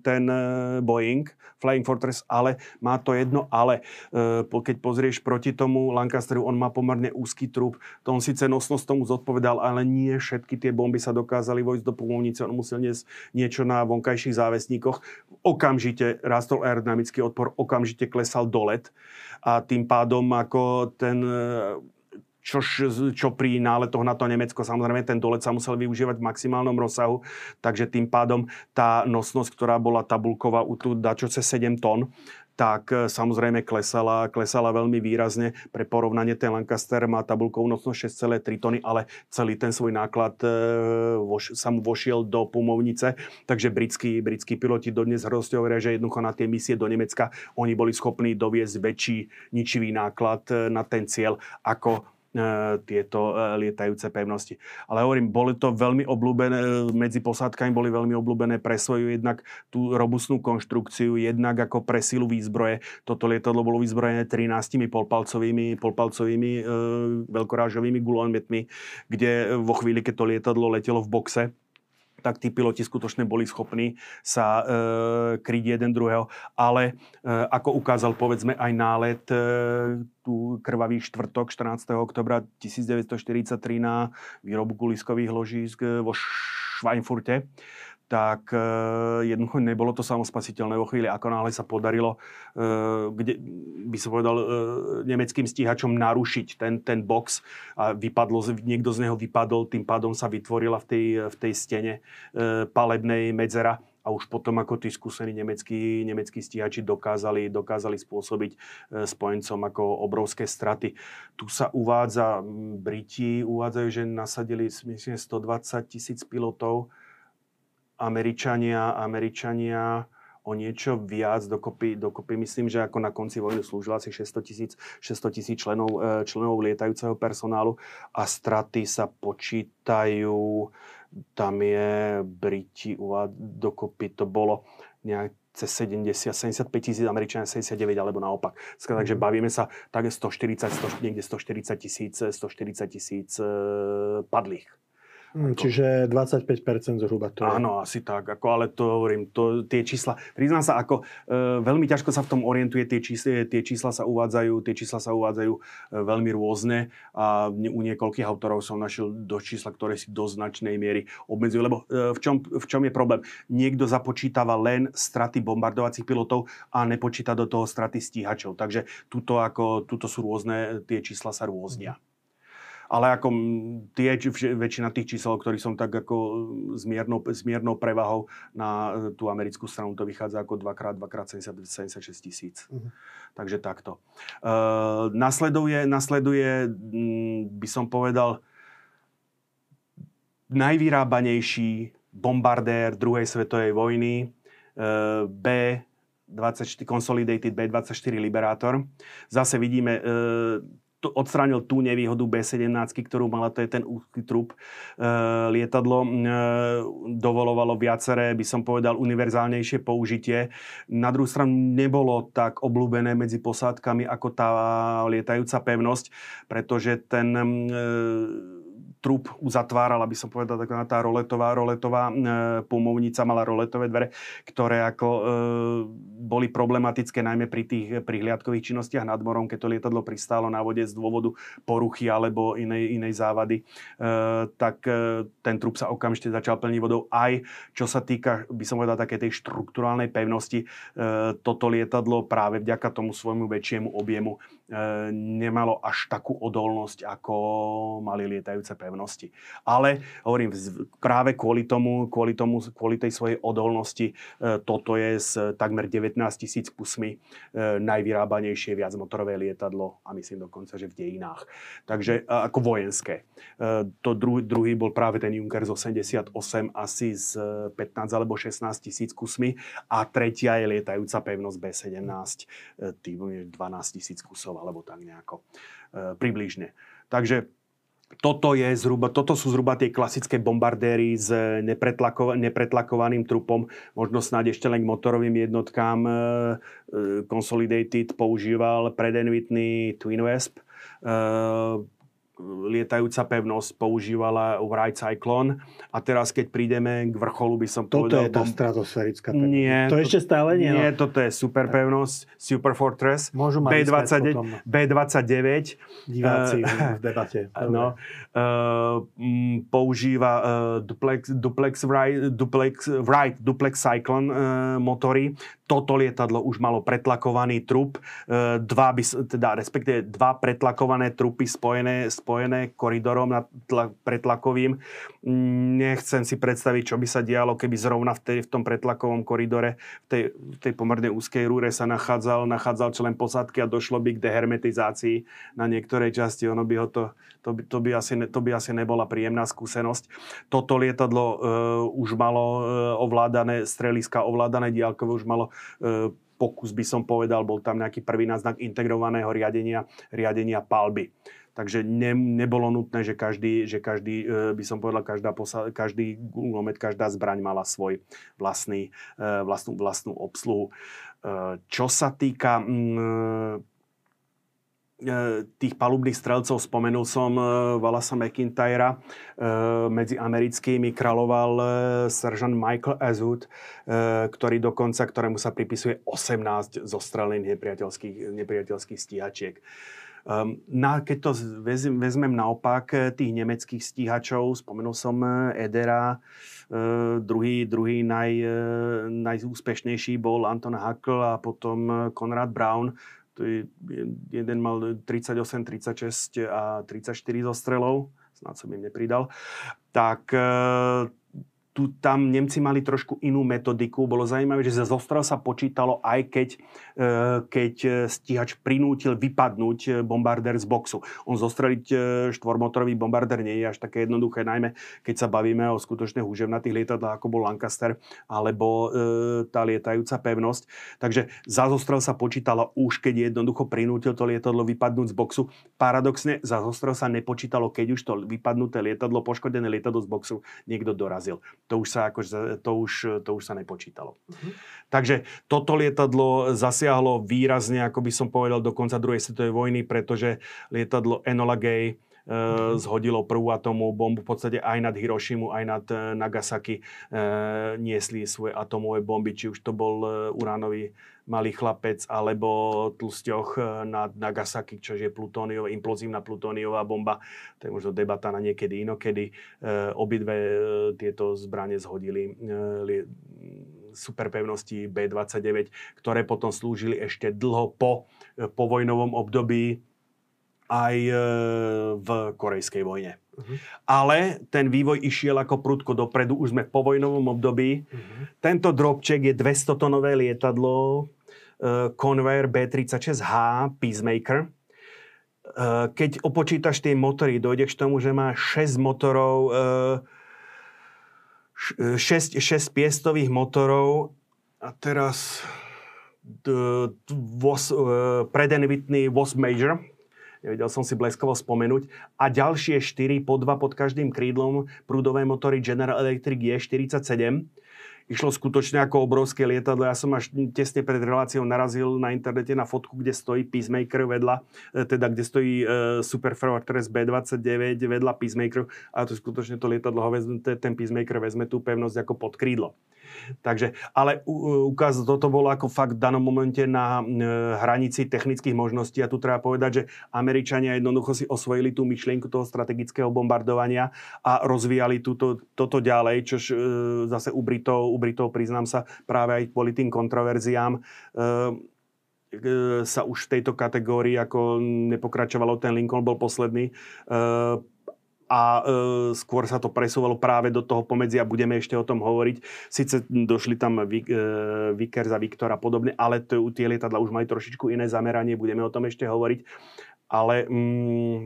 ten e, Boeing, Flying Fortress, ale má to jedno ale. E, keď pozrieš proti tomu Lancasteru, on má pomerne úzky trup. To on síce nosnosť tomu zodpovedal, ale nie všetky tie bomby sa dokázali vojsť do pumovnice. On musel niesť niečo na vonkajších závesníkoch. Okamžite rastol aerodynamický odpor, okamžite klesal dolet a tým pádom ako ten čo, čo pri náletoch na to Nemecko, samozrejme ten dolet sa musel využívať v maximálnom rozsahu, takže tým pádom tá nosnosť, ktorá bola tabulková u tu dačo cez 7 tón, tak e, samozrejme klesala, klesala veľmi výrazne. Pre porovnanie ten Lancaster má tabulkovú nosnosť 6,3 tony, ale celý ten svoj náklad e, voš, sa mu vošiel do pumovnice. Takže britskí, britskí piloti dodnes hrdosti hovoria, že jednoducho na tie misie do Nemecka oni boli schopní doviesť väčší ničivý náklad e, na ten cieľ ako tieto e, lietajúce pevnosti. Ale hovorím, boli to veľmi obľúbené, medzi posádkami boli veľmi obľúbené pre svoju jednak tú robustnú konštrukciu, jednak ako pre silu výzbroje. Toto lietadlo bolo vyzbrojené 13 polpalcovými, polpalcovými e, veľkorážovými gulometmi, kde vo chvíli, keď to lietadlo letelo v boxe, tak tí piloti skutočne boli schopní sa e, kryť jeden druhého. Ale e, ako ukázal povedzme aj nálet e, tu krvavý štvrtok 14. oktobra 1943 na výrobu kuliskových ložísk e, vo Schweinfurte, tak e, jednoducho nebolo to samospasiteľné vo chvíli, ako náhle sa podarilo, e, kde by som povedal, e, nemeckým stíhačom narušiť ten, ten box a vypadlo, niekto z neho vypadol, tým pádom sa vytvorila v tej, v tej stene palebnej medzera a už potom ako tí skúsení nemeckí, nemeckí stíhači dokázali, dokázali spôsobiť spojencom ako obrovské straty. Tu sa uvádza, Briti uvádzajú, že nasadili myslím 120 tisíc pilotov, Američania, Američania o niečo viac, dokopy, dokopy myslím, že ako na konci vojny slúžilo asi 600 tisíc 600 tisíc členov, e, členov lietajúceho personálu a straty sa počítajú, tam je Briti, dokopy to bolo nejak cez 70, 75 tisíc, Američania 79 alebo naopak. Takže mm. bavíme sa tak 140, 100, niekde 140 tisíc, 140 tisíc e, padlých. Hmm, čiže 25% zhruba to je. Áno, asi tak, ako, ale to hovorím, to, tie čísla, priznám sa, ako e, veľmi ťažko sa v tom orientuje, tie čísla, tie čísla sa uvádzajú, tie čísla sa uvádzajú e, veľmi rôzne a u niekoľkých autorov som našiel do čísla, ktoré si do značnej miery obmedzujú, lebo e, v, čom, v čom je problém? Niekto započítava len straty bombardovacích pilotov a nepočíta do toho straty stíhačov, takže tuto, ako, tuto sú rôzne, tie čísla sa rôznia ale ako tie, väčšina tých čísel, ktorý som tak ako s miernou, s miernou prevahou na e, tú americkú stranu, to vychádza ako 2x, 2x 76 tisíc. Uh-huh. Takže takto. Uh, nasleduje, nasleduje, by som povedal, najvyrábanejší bombardér druhej svetovej vojny, uh, B 24, Consolidated B-24 Liberator. Zase vidíme, odstránil tú nevýhodu B-17, ktorú mala, to je ten úzky trup. E, lietadlo e, dovolovalo viaceré, by som povedal, univerzálnejšie použitie. Na druhú stranu nebolo tak obľúbené medzi posádkami ako tá lietajúca pevnosť, pretože ten e, trup uzatvárala, by som povedal, taká tá roletová, roletová e, pumovnica mala roletové dvere, ktoré ako e, boli problematické najmä pri tých prihliadkových činnostiach nad morom, keď to lietadlo pristálo na vode z dôvodu poruchy alebo inej, inej závady, e, tak e, ten trup sa okamžite začal plniť vodou. Aj čo sa týka, by som povedal, také tej štruktúrálnej pevnosti, e, toto lietadlo práve vďaka tomu svojmu väčšiemu objemu nemalo až takú odolnosť, ako mali lietajúce pevnosti. Ale hovorím, práve kvôli tomu, kvôli, tomu, kvôli tej svojej odolnosti, e, toto je s takmer 19 tisíc kusmi e, najvyrábanejšie viacmotorové lietadlo a myslím dokonca, že v dejinách. Takže ako vojenské. To druhý, druhý bol práve ten Junker z 88 asi z 15 alebo 16 tisíc kusmi a tretia je lietajúca pevnosť B-17, tým 12 tisíc kusov alebo tak nejako e, približne. Takže toto, je zhruba, toto sú zhruba tie klasické bombardéry s nepretlako, nepretlakovaným trupom, možno snáď ešte len k motorovým jednotkám. E, e, Consolidated používal Whitney Twin Wasp. E, lietajúca pevnosť používala Wright Cyclone a teraz keď prídeme k vrcholu by som toto povedal... Toto je tá stratosférická pevnosť. Nie. To, to ešte stále nie? Nie, no. toto je super pevnosť, Super Fortress. Môžu mať B29, B29. Diváci uh, v debate. No, uh, používa uh, duplex, duplex, Wright, duplex, Wright Duplex Cyclone uh, motory toto lietadlo už malo pretlakovaný trup, e, dva, by, teda respektíve dva pretlakované trupy spojené, spojené koridorom nad tla, pretlakovým. Nechcem si predstaviť, čo by sa dialo, keby zrovna v, tej, v tom pretlakovom koridore, v tej, v tej pomerne úzkej rúre sa nachádzal, nachádzal člen posádky a došlo by k dehermetizácii na niektorej časti. Ono by ho to, to, by, to, by asi, to by asi nebola príjemná skúsenosť. Toto lietadlo uh, už malo uh, ovládané streliska, ovládané diálkové, už malo E, pokus by som povedal, bol tam nejaký prvý náznak integrovaného riadenia, riadenia palby. Takže ne, nebolo nutné, že každý, že každý e, by som povedal, každá posa, každý gulomet, každá zbraň mala svoj vlastný, e, vlastnú, vlastnú obsluhu. Čo sa týka mm, E, tých palubných strelcov spomenul som Valasa e, McIntyra. E, medzi americkými kráľoval seržant Michael Azut, ktorý dokonca, ktorému sa pripisuje 18 zostrelených nepriateľských, nepriateľských stíhačiek. Na, keď to vezmem naopak, tých nemeckých stíhačov, spomenul som Edera, druhý, druhý naj, najúspešnejší bol Anton Hackl a potom Konrad Braun, to je, jeden mal 38, 36 a 34 zostrelov, snad som im nepridal, tak tu, tam Nemci mali trošku inú metodiku. Bolo zaujímavé, že za zostrel sa počítalo aj keď, e, keď stíhač prinútil vypadnúť e, bombardér z boxu. On zostreliť e, štvormotorový bombardér nie je až také jednoduché, najmä keď sa bavíme o skutočne húževnatých lietadlách, ako bol Lancaster alebo tá lietajúca pevnosť. Takže za zostrel sa počítalo už, keď jednoducho prinútil to lietadlo vypadnúť z boxu. Paradoxne, za zostrel sa nepočítalo, keď už to vypadnuté lietadlo, poškodené lietadlo z boxu niekto dorazil to už sa, akože, to už, to už sa nepočítalo. Uh-huh. Takže toto lietadlo zasiahlo výrazne, ako by som povedal, do konca druhej svetovej vojny, pretože lietadlo Enola Gay uh-huh. zhodilo prvú atomovú bombu v podstate aj nad Hirošimu, aj nad uh, Nagasaki uh, niesli svoje atomové bomby, či už to bol uh, uránový malý chlapec, alebo tlsťoch e, na Nagasaki, čo je plutóniová, implozívna plutóniová bomba. To je možno debata na niekedy inokedy. E, obidve e, tieto zbranie zhodili superpevnosti B-29, ktoré potom slúžili ešte dlho po povojnovom období aj v korejskej vojne. Uh-huh. Ale ten vývoj išiel ako prudko dopredu, už sme v povojnovom období. Uh-huh. Tento drobček je 200-tonové lietadlo, Eh, Convair B36H Peacemaker. Eh, keď opočítaš tie motory, dojdeš k tomu, že má 6 motorov, 6, 6 piestových motorov a teraz Whitney was Major, nevedel som si bleskovo spomenúť. A ďalšie 4 po 2 pod každým krídlom prúdové motory General Electric E47 išlo skutočne ako obrovské lietadlo. Ja som až tesne pred reláciou narazil na internete na fotku, kde stojí Peacemaker vedľa, e, teda kde stojí e, Super Fortress B-29 vedľa Peacemaker a to skutočne to lietadlo, ten Peacemaker vezme tú pevnosť ako pod krídlo. Takže, ale ukaz, toto bolo ako fakt v danom momente na e, hranici technických možností a tu treba povedať, že Američania jednoducho si osvojili tú myšlienku toho strategického bombardovania a rozvíjali túto, toto ďalej, čož e, zase u Britov, u Britov priznám sa práve aj kvôli tým kontroverziám e, sa už v tejto kategórii ako nepokračovalo, ten Lincoln bol posledný a e, skôr sa to presúvalo práve do toho pomedzi a budeme ešte o tom hovoriť. Sice došli tam Vik, e, Vickers a Viktor a podobne, ale to, tie lietadla už majú trošičku iné zameranie, budeme o tom ešte hovoriť. Ale mm,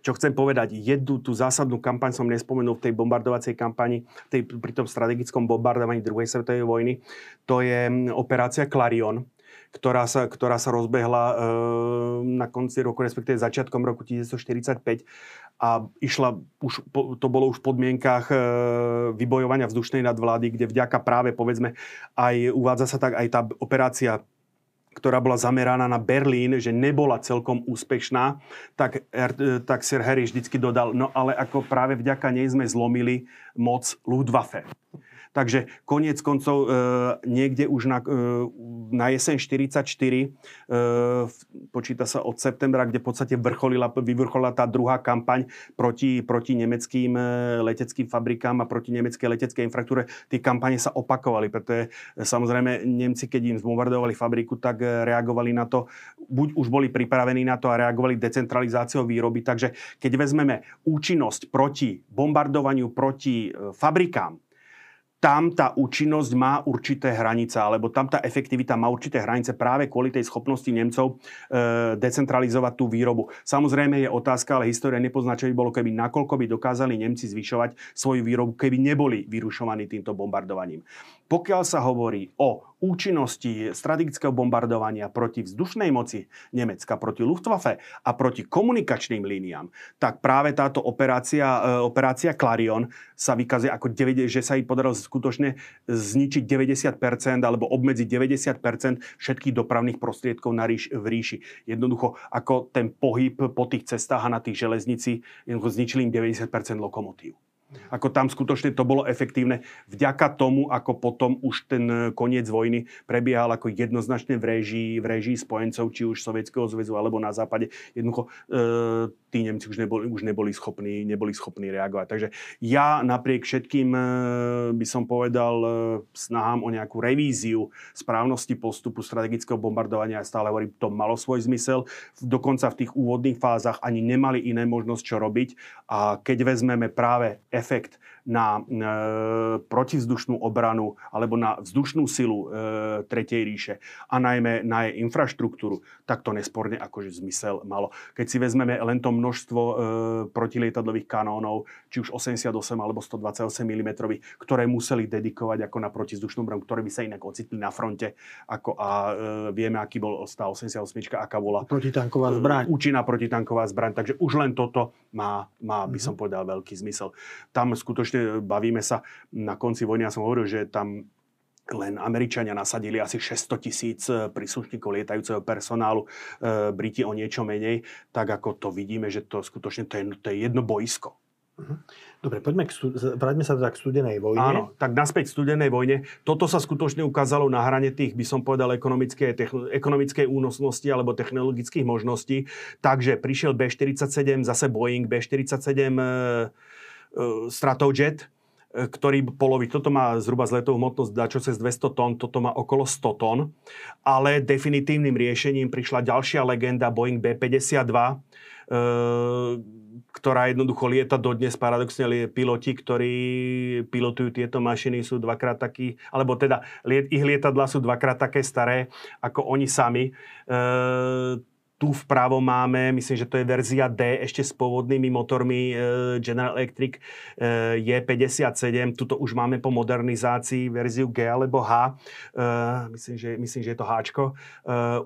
čo chcem povedať, jednu tú zásadnú kampaň som nespomenul v tej bombardovacej kampani, tej, pri tom strategickom bombardovaní druhej svetovej vojny, to je mm, operácia Clarion, ktorá sa, ktorá sa rozbehla e, na konci roku, respektíve začiatkom roku 1945 a išla, už, to bolo už v podmienkách e, vybojovania vzdušnej nadvlády, kde vďaka práve, povedzme, aj uvádza sa tak aj tá operácia ktorá bola zameraná na Berlín, že nebola celkom úspešná, tak, e, tak Sir Harry vždycky dodal, no ale ako práve vďaka nej sme zlomili moc Luftwaffe. Takže koniec koncov e, niekde už na, e, na jeseň 44 e, počíta sa od septembra, kde v podstate vrcholila, vyvrcholila tá druhá kampaň proti, proti nemeckým e, leteckým fabrikám a proti nemeckej leteckej infraštruktúre. Tie kampane sa opakovali, pretože e, samozrejme Nemci, keď im zbombardovali fabriku, tak reagovali na to, buď už boli pripravení na to a reagovali decentralizáciou výroby. Takže keď vezmeme účinnosť proti bombardovaniu proti fabrikám, tam tá účinnosť má určité hranice, alebo tam tá efektivita má určité hranice práve kvôli tej schopnosti Nemcov e, decentralizovať tú výrobu. Samozrejme je otázka, ale história nepozná, čo by bolo, keby nakoľko by dokázali Nemci zvyšovať svoju výrobu, keby neboli vyrušovaní týmto bombardovaním. Pokiaľ sa hovorí o účinnosti strategického bombardovania proti vzdušnej moci Nemecka, proti Luftwaffe a proti komunikačným líniám, tak práve táto operácia, e, operácia Clarion sa vykazuje ako, 9, že sa jej podarilo skutočne zničiť 90% alebo obmedziť 90% všetkých dopravných prostriedkov na ríš, v ríši. Jednoducho, ako ten pohyb po tých cestách a na tých železnici, zničili im 90% lokomotív. Ako tam skutočne to bolo efektívne vďaka tomu, ako potom už ten koniec vojny prebiehal ako jednoznačne v režii, v režii spojencov, či už Sovietskeho zväzu alebo na západe. Jednoducho e, tí Nemci už neboli, už neboli, schopní, neboli schopní reagovať. Takže ja napriek všetkým e, by som povedal e, snahám o nejakú revíziu správnosti postupu strategického bombardovania. Ja stále hovorím, to malo svoj zmysel. Dokonca v tých úvodných fázach ani nemali iné možnosť, čo robiť. A keď vezmeme práve efekt na e, protivzdušnú obranu alebo na vzdušnú silu e, Tretej ríše a najmä na jej infraštruktúru, tak to nesporne akože zmysel malo. Keď si vezmeme len to množstvo e, protilietadlových kanónov, či už 88 alebo 128 mm, ktoré museli dedikovať ako na protizdušnú obranu, ktoré by sa inak ocitli na fronte ako, a e, vieme, aký bol tá 88, aká bola protitanková zbraň. účinná protitanková zbraň. Takže už len toto má, má by som mhm. povedal, veľký zmysel. Tam skutočne ešte bavíme sa na konci vojny, ja som hovoril, že tam len Američania nasadili asi 600 tisíc e, príslušníkov lietajúceho personálu, e, Briti o niečo menej, tak ako to vidíme, že to skutočne to je, to je jedno boisko. Mhm. Dobre, poďme k, vráťme sa teda k studenej vojne. Áno, tak naspäť k studenej vojne. Toto sa skutočne ukázalo na hrane tých, by som povedal, ekonomickej, techn- ekonomickej únosnosti alebo technologických možností. Takže prišiel B-47, zase Boeing B-47 e, E, Stratojet, e, ktorý poloví, toto má zhruba z letovú hmotnosť dačo cez 200 tón, toto má okolo 100 tón, ale definitívnym riešením prišla ďalšia legenda Boeing B-52, e, ktorá jednoducho lieta dodnes. Paradoxne piloti, ktorí pilotujú tieto mašiny, sú dvakrát takí, alebo teda ich lietadla sú dvakrát také staré ako oni sami. Tu vpravo máme, myslím, že to je verzia D ešte s pôvodnými motormi e, General Electric e, Je57. Tuto už máme po modernizácii verziu G alebo H. E, myslím, že, myslím, že je to H.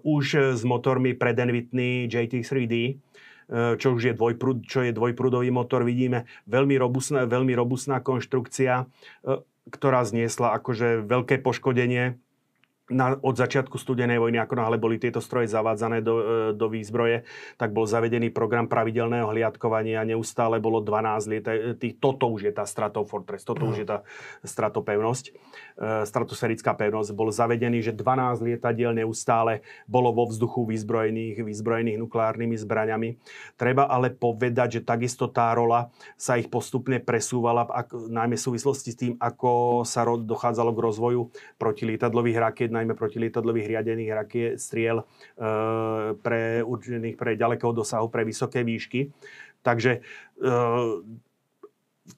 Už s motormi pre Whitney JT3D čo už je, dvojprúd, čo je dvojprúdový motor. Vidíme veľmi robustná, veľmi robustná konštrukcia, ktorá zniesla akože veľké poškodenie na, od začiatku studenej vojny, ako náhle boli tieto stroje zavádzané do, e, do výzbroje, tak bol zavedený program pravidelného hliadkovania. Neustále bolo 12 liet. E, tých, toto už je tá Stratofortress, toto už je tá stratopevnosť, e, stratoserická pevnosť. Bol zavedený, že 12 lietadiel neustále bolo vo vzduchu vyzbrojených, vyzbrojených nukleárnymi zbraňami. Treba ale povedať, že takisto tá rola sa ich postupne presúvala, ak, najmä v súvislosti s tým, ako sa dochádzalo k rozvoju protilietadlových rakiet, najmä protilietadlových riadených rakiet, striel e, pre určených pre ďalekého dosahu, pre vysoké výšky. Takže e,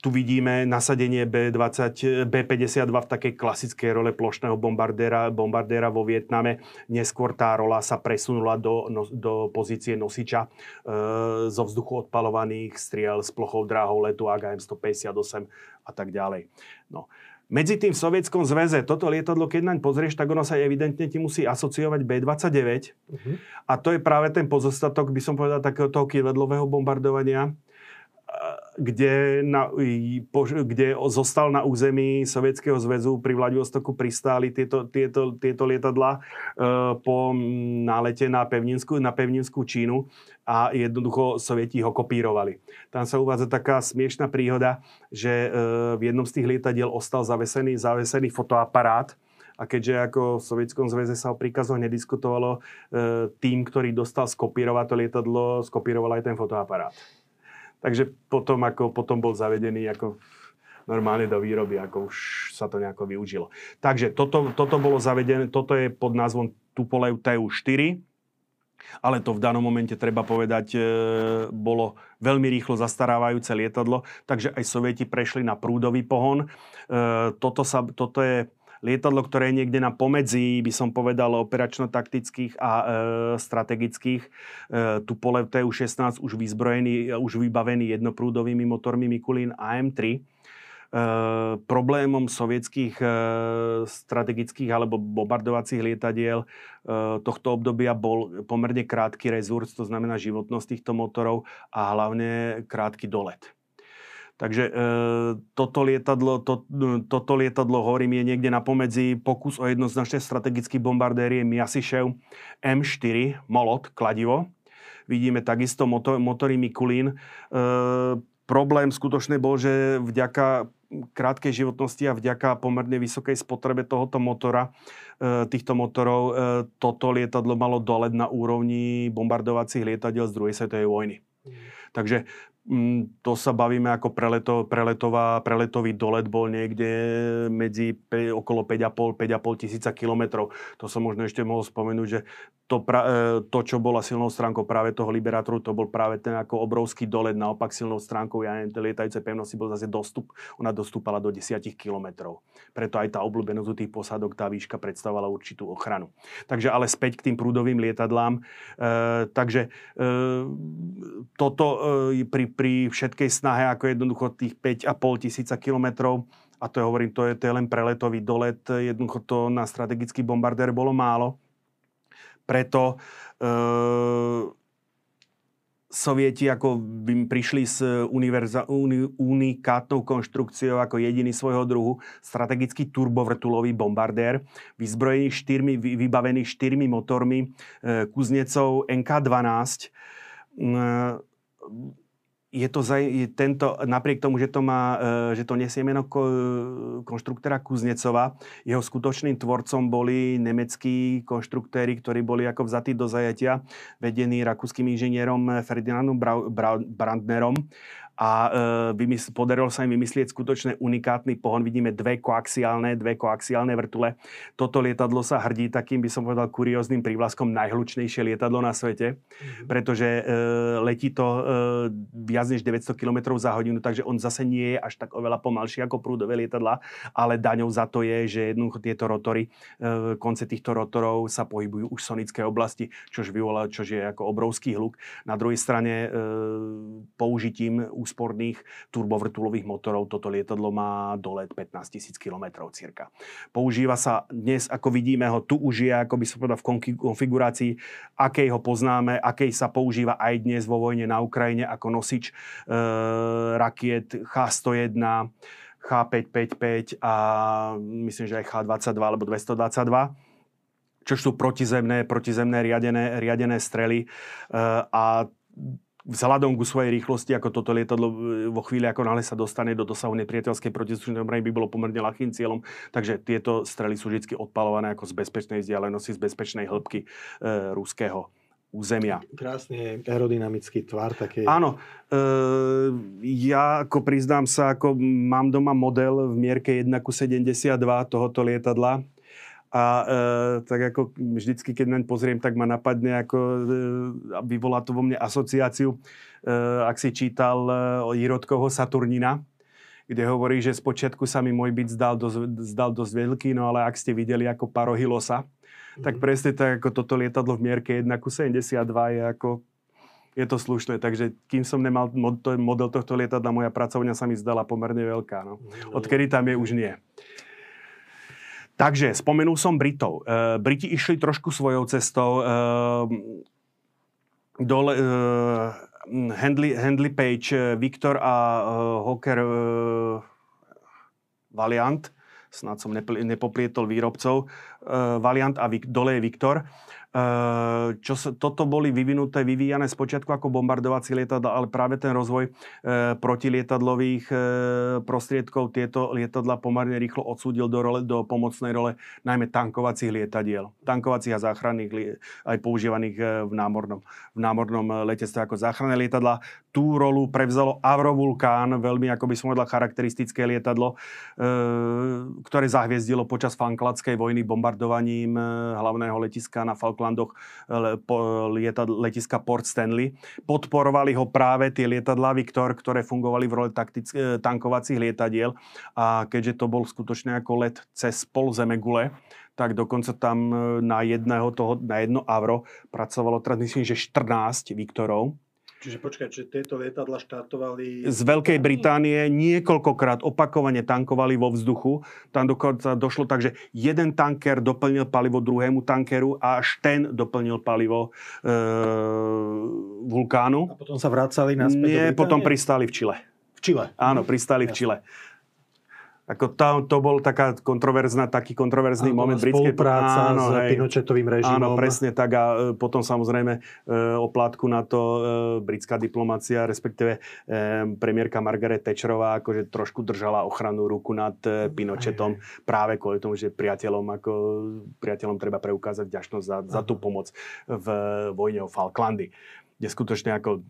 tu vidíme nasadenie B-20, B-52 v takej klasickej role plošného bombardéra, bombardéra vo Vietname. Neskôr tá rola sa presunula do, no, do pozície nosiča e, zo vzduchu odpalovaných striel s plochou dráhou letu AGM-158 a tak ďalej. No. Medzi tým v Sovietskom zväze, toto lietadlo, keď naň pozrieš, tak ono sa evidentne ti musí asociovať B-29. Uh-huh. A to je práve ten pozostatok, by som povedal, takého toho kývedlového bombardovania, kde, na, kde zostal na území Sovietskeho zväzu pri Vladivostoku pristáli tieto, tieto, tieto lietadla e, po nálete na pevninskú, na pevninskú Čínu a jednoducho Sovieti ho kopírovali. Tam sa uvádza taká smiešná príhoda, že e, v jednom z tých lietadiel ostal zavesený, zavesený fotoaparát, a keďže ako v Sovietskom zväze sa o príkazoch nediskutovalo, e, tým, ktorý dostal skopírovať to lietadlo, skopíroval aj ten fotoaparát. Takže potom, ako, potom bol zavedený ako normálne do výroby, ako už sa to nejako využilo. Takže toto, toto bolo zavedené, toto je pod názvom Tupolev TU4, ale to v danom momente, treba povedať, e, bolo veľmi rýchlo zastarávajúce lietadlo, takže aj Sovieti prešli na prúdový pohon. E, toto, sa, toto je lietadlo, ktoré je niekde na pomedzi, by som povedal, operačno-taktických a e, strategických. E, Tupolev TU-16 už vyzbrojený, už vybavený jednoprúdovými motormi Mikulin AM-3. E, problémom sovietských e, strategických alebo bombardovacích lietadiel e, tohto obdobia bol pomerne krátky rezurs, to znamená životnosť týchto motorov a hlavne krátky dolet. Takže e, toto, lietadlo, to, toto lietadlo, hovorím, je niekde na pomedzi pokus o jednoznačné strategický bombardér je Miasišev M4 Molot, kladivo. Vidíme takisto motor, motory Mikulín. E, problém skutočne bol, že vďaka krátkej životnosti a vďaka pomerne vysokej spotrebe tohoto motora, e, týchto motorov, e, toto lietadlo malo dolet na úrovni bombardovacích lietadiel z druhej svetovej vojny. Mm. Takže to sa bavíme ako preleto, preletová, preletový dolet bol niekde medzi okolo 5,5-5,5 tisíca kilometrov. To som možno ešte mohol spomenúť, že to, pra, e, to, čo bola silnou stránkou práve toho Liberátoru, to bol práve ten ako obrovský dolet. Naopak silnou stránkou ja neviem, lietajúcej pevnosti bol zase dostup. Ona dostúpala do 10 kilometrov. Preto aj tá obľúbenosť u tých posádok, tá výška predstavovala určitú ochranu. Takže ale späť k tým prúdovým lietadlám. E, takže e, toto e, pri pri všetkej snahe, ako jednoducho tých 5,5 tisíca kilometrov, a to je, hovorím, to je, to je len preletový dolet, jednoducho to na strategický bombardér bolo málo. Preto e, Sovieti ako by prišli s univerza, uni, unikátnou konštrukciou ako jediný svojho druhu strategický turbovrtulový bombardér, vyzbrojený štyrmi, vybavený štyrmi motormi e, Kuznecov NK-12. E, je to za, je tento, napriek tomu, že to, má, e, že to nesie meno konštruktora Kuznecova, jeho skutočným tvorcom boli nemeckí konštruktéry, ktorí boli ako vzatí do zajatia, vedení rakúskym inžinierom Ferdinandom Brandnerom a e, vymysl, podarilo sa im vymyslieť skutočne unikátny pohon. Vidíme dve koaxiálne, dve koaxiálne vrtule. Toto lietadlo sa hrdí takým, by som povedal, kurióznym prívlaskom najhlučnejšie lietadlo na svete, mm-hmm. pretože e, letí to e, viac než 900 km za hodinu, takže on zase nie je až tak oveľa pomalší ako prúdové lietadla, ale daňou za to je, že jednoducho tieto rotory, e, konce týchto rotorov sa pohybujú už v sonické oblasti, čož vyvolá, čož je ako obrovský hluk. Na druhej strane e, použitím úsporných turbovrtulových motorov. Toto lietadlo má dolet 15 000 km cirka. Používa sa dnes, ako vidíme ho, tu už je, ako by som povedal, v konfigurácii, akej ho poznáme, akej sa používa aj dnes vo vojne na Ukrajine ako nosič e, rakiet H-101, H555 a myslím, že aj H22 alebo 222 čo sú protizemné, protizemné riadené, riadené strely. E, a vzhľadom ku svojej rýchlosti, ako toto lietadlo e, vo chvíli, ako náhle sa dostane do dosahu nepriateľskej protizdušnej obrany, by bolo pomerne ľahkým cieľom. Takže tieto strely sú vždy odpalované ako z bezpečnej vzdialenosti, z bezpečnej hĺbky e, ruského územia. Krásne aerodynamický tvar. Také... Áno. E, ja ako priznám sa, ako mám doma model v mierke 1 ku 72 tohoto lietadla. A e, tak ako vždycky, keď naň pozriem, tak ma napadne, ako e, vyvolá to vo mne asociáciu, e, ak si čítal e, o Jirotkoho Saturnina, kde hovorí, že spočiatku sa mi môj byt zdal dosť, zdal dosť veľký, no ale ak ste videli ako parohylosa, tak mhm. presne tak ako toto lietadlo v mierke 1 ku 72 je ako je to slušné, takže kým som nemal model tohto lietadla, moja pracovňa sa mi zdala pomerne veľká. No. Mhm. Odkedy tam je, už nie. Takže, spomenul som Britov. Uh, Briti išli trošku svojou cestou. Uh, dole, uh, Handley, Handley Page, Viktor a uh, Hawker uh, Valiant snad som nepoplietol výrobcov, uh, Valiant a Vic, dole je Viktor. Uh, čo sa, toto boli vyvinuté, vyvíjané spočiatku ako bombardovací lietadla, ale práve ten rozvoj uh, protilietadlových uh, prostriedkov tieto lietadla pomerne rýchlo odsúdil do, role, do pomocnej role najmä tankovacích lietadiel. Tankovacích a záchranných, aj používaných v námornom, v námornom letectve ako záchranné lietadla. Tú rolu prevzalo Avrovulkán, veľmi, ako by som povedal, charakteristické lietadlo, ktoré zahviezdilo počas Falklandskej vojny bombardovaním hlavného letiska na Falkland Falklandoch lietad, letiska Port Stanley. Podporovali ho práve tie lietadlá Victor, ktoré fungovali v roli taktick- e, tankovacích lietadiel. A keďže to bol skutočne ako let cez pol zemegule, tak dokonca tam e, na jedného toho, na jedno avro pracovalo myslím, že 14 Viktorov Čiže počkaj, čiže tieto lietadla štartovali... Z Veľkej Británie niekoľkokrát opakovane tankovali vo vzduchu. Tam dokonca došlo tak, že jeden tanker doplnil palivo druhému tankeru a až ten doplnil palivo e, vulkánu. A potom sa vracali naspäť Nie, potom pristáli v Čile. V Čile? Áno, pristáli v Čile. Ako to, to bol taká kontroverzná, taký kontroverzný áno, moment britskej spolupráca áno, s hej, Pinochetovým režimom. Áno, presne tak. A e, potom samozrejme e, oplátku na to e, britská diplomácia, respektíve premiérka Margaret Thatcherová akože trošku držala ochranu ruku nad Pinochetom práve kvôli tomu, že priateľom, ako, priateľom treba preukázať vďačnosť za, za tú pomoc v vojne o Falklandy kde skutočne ako,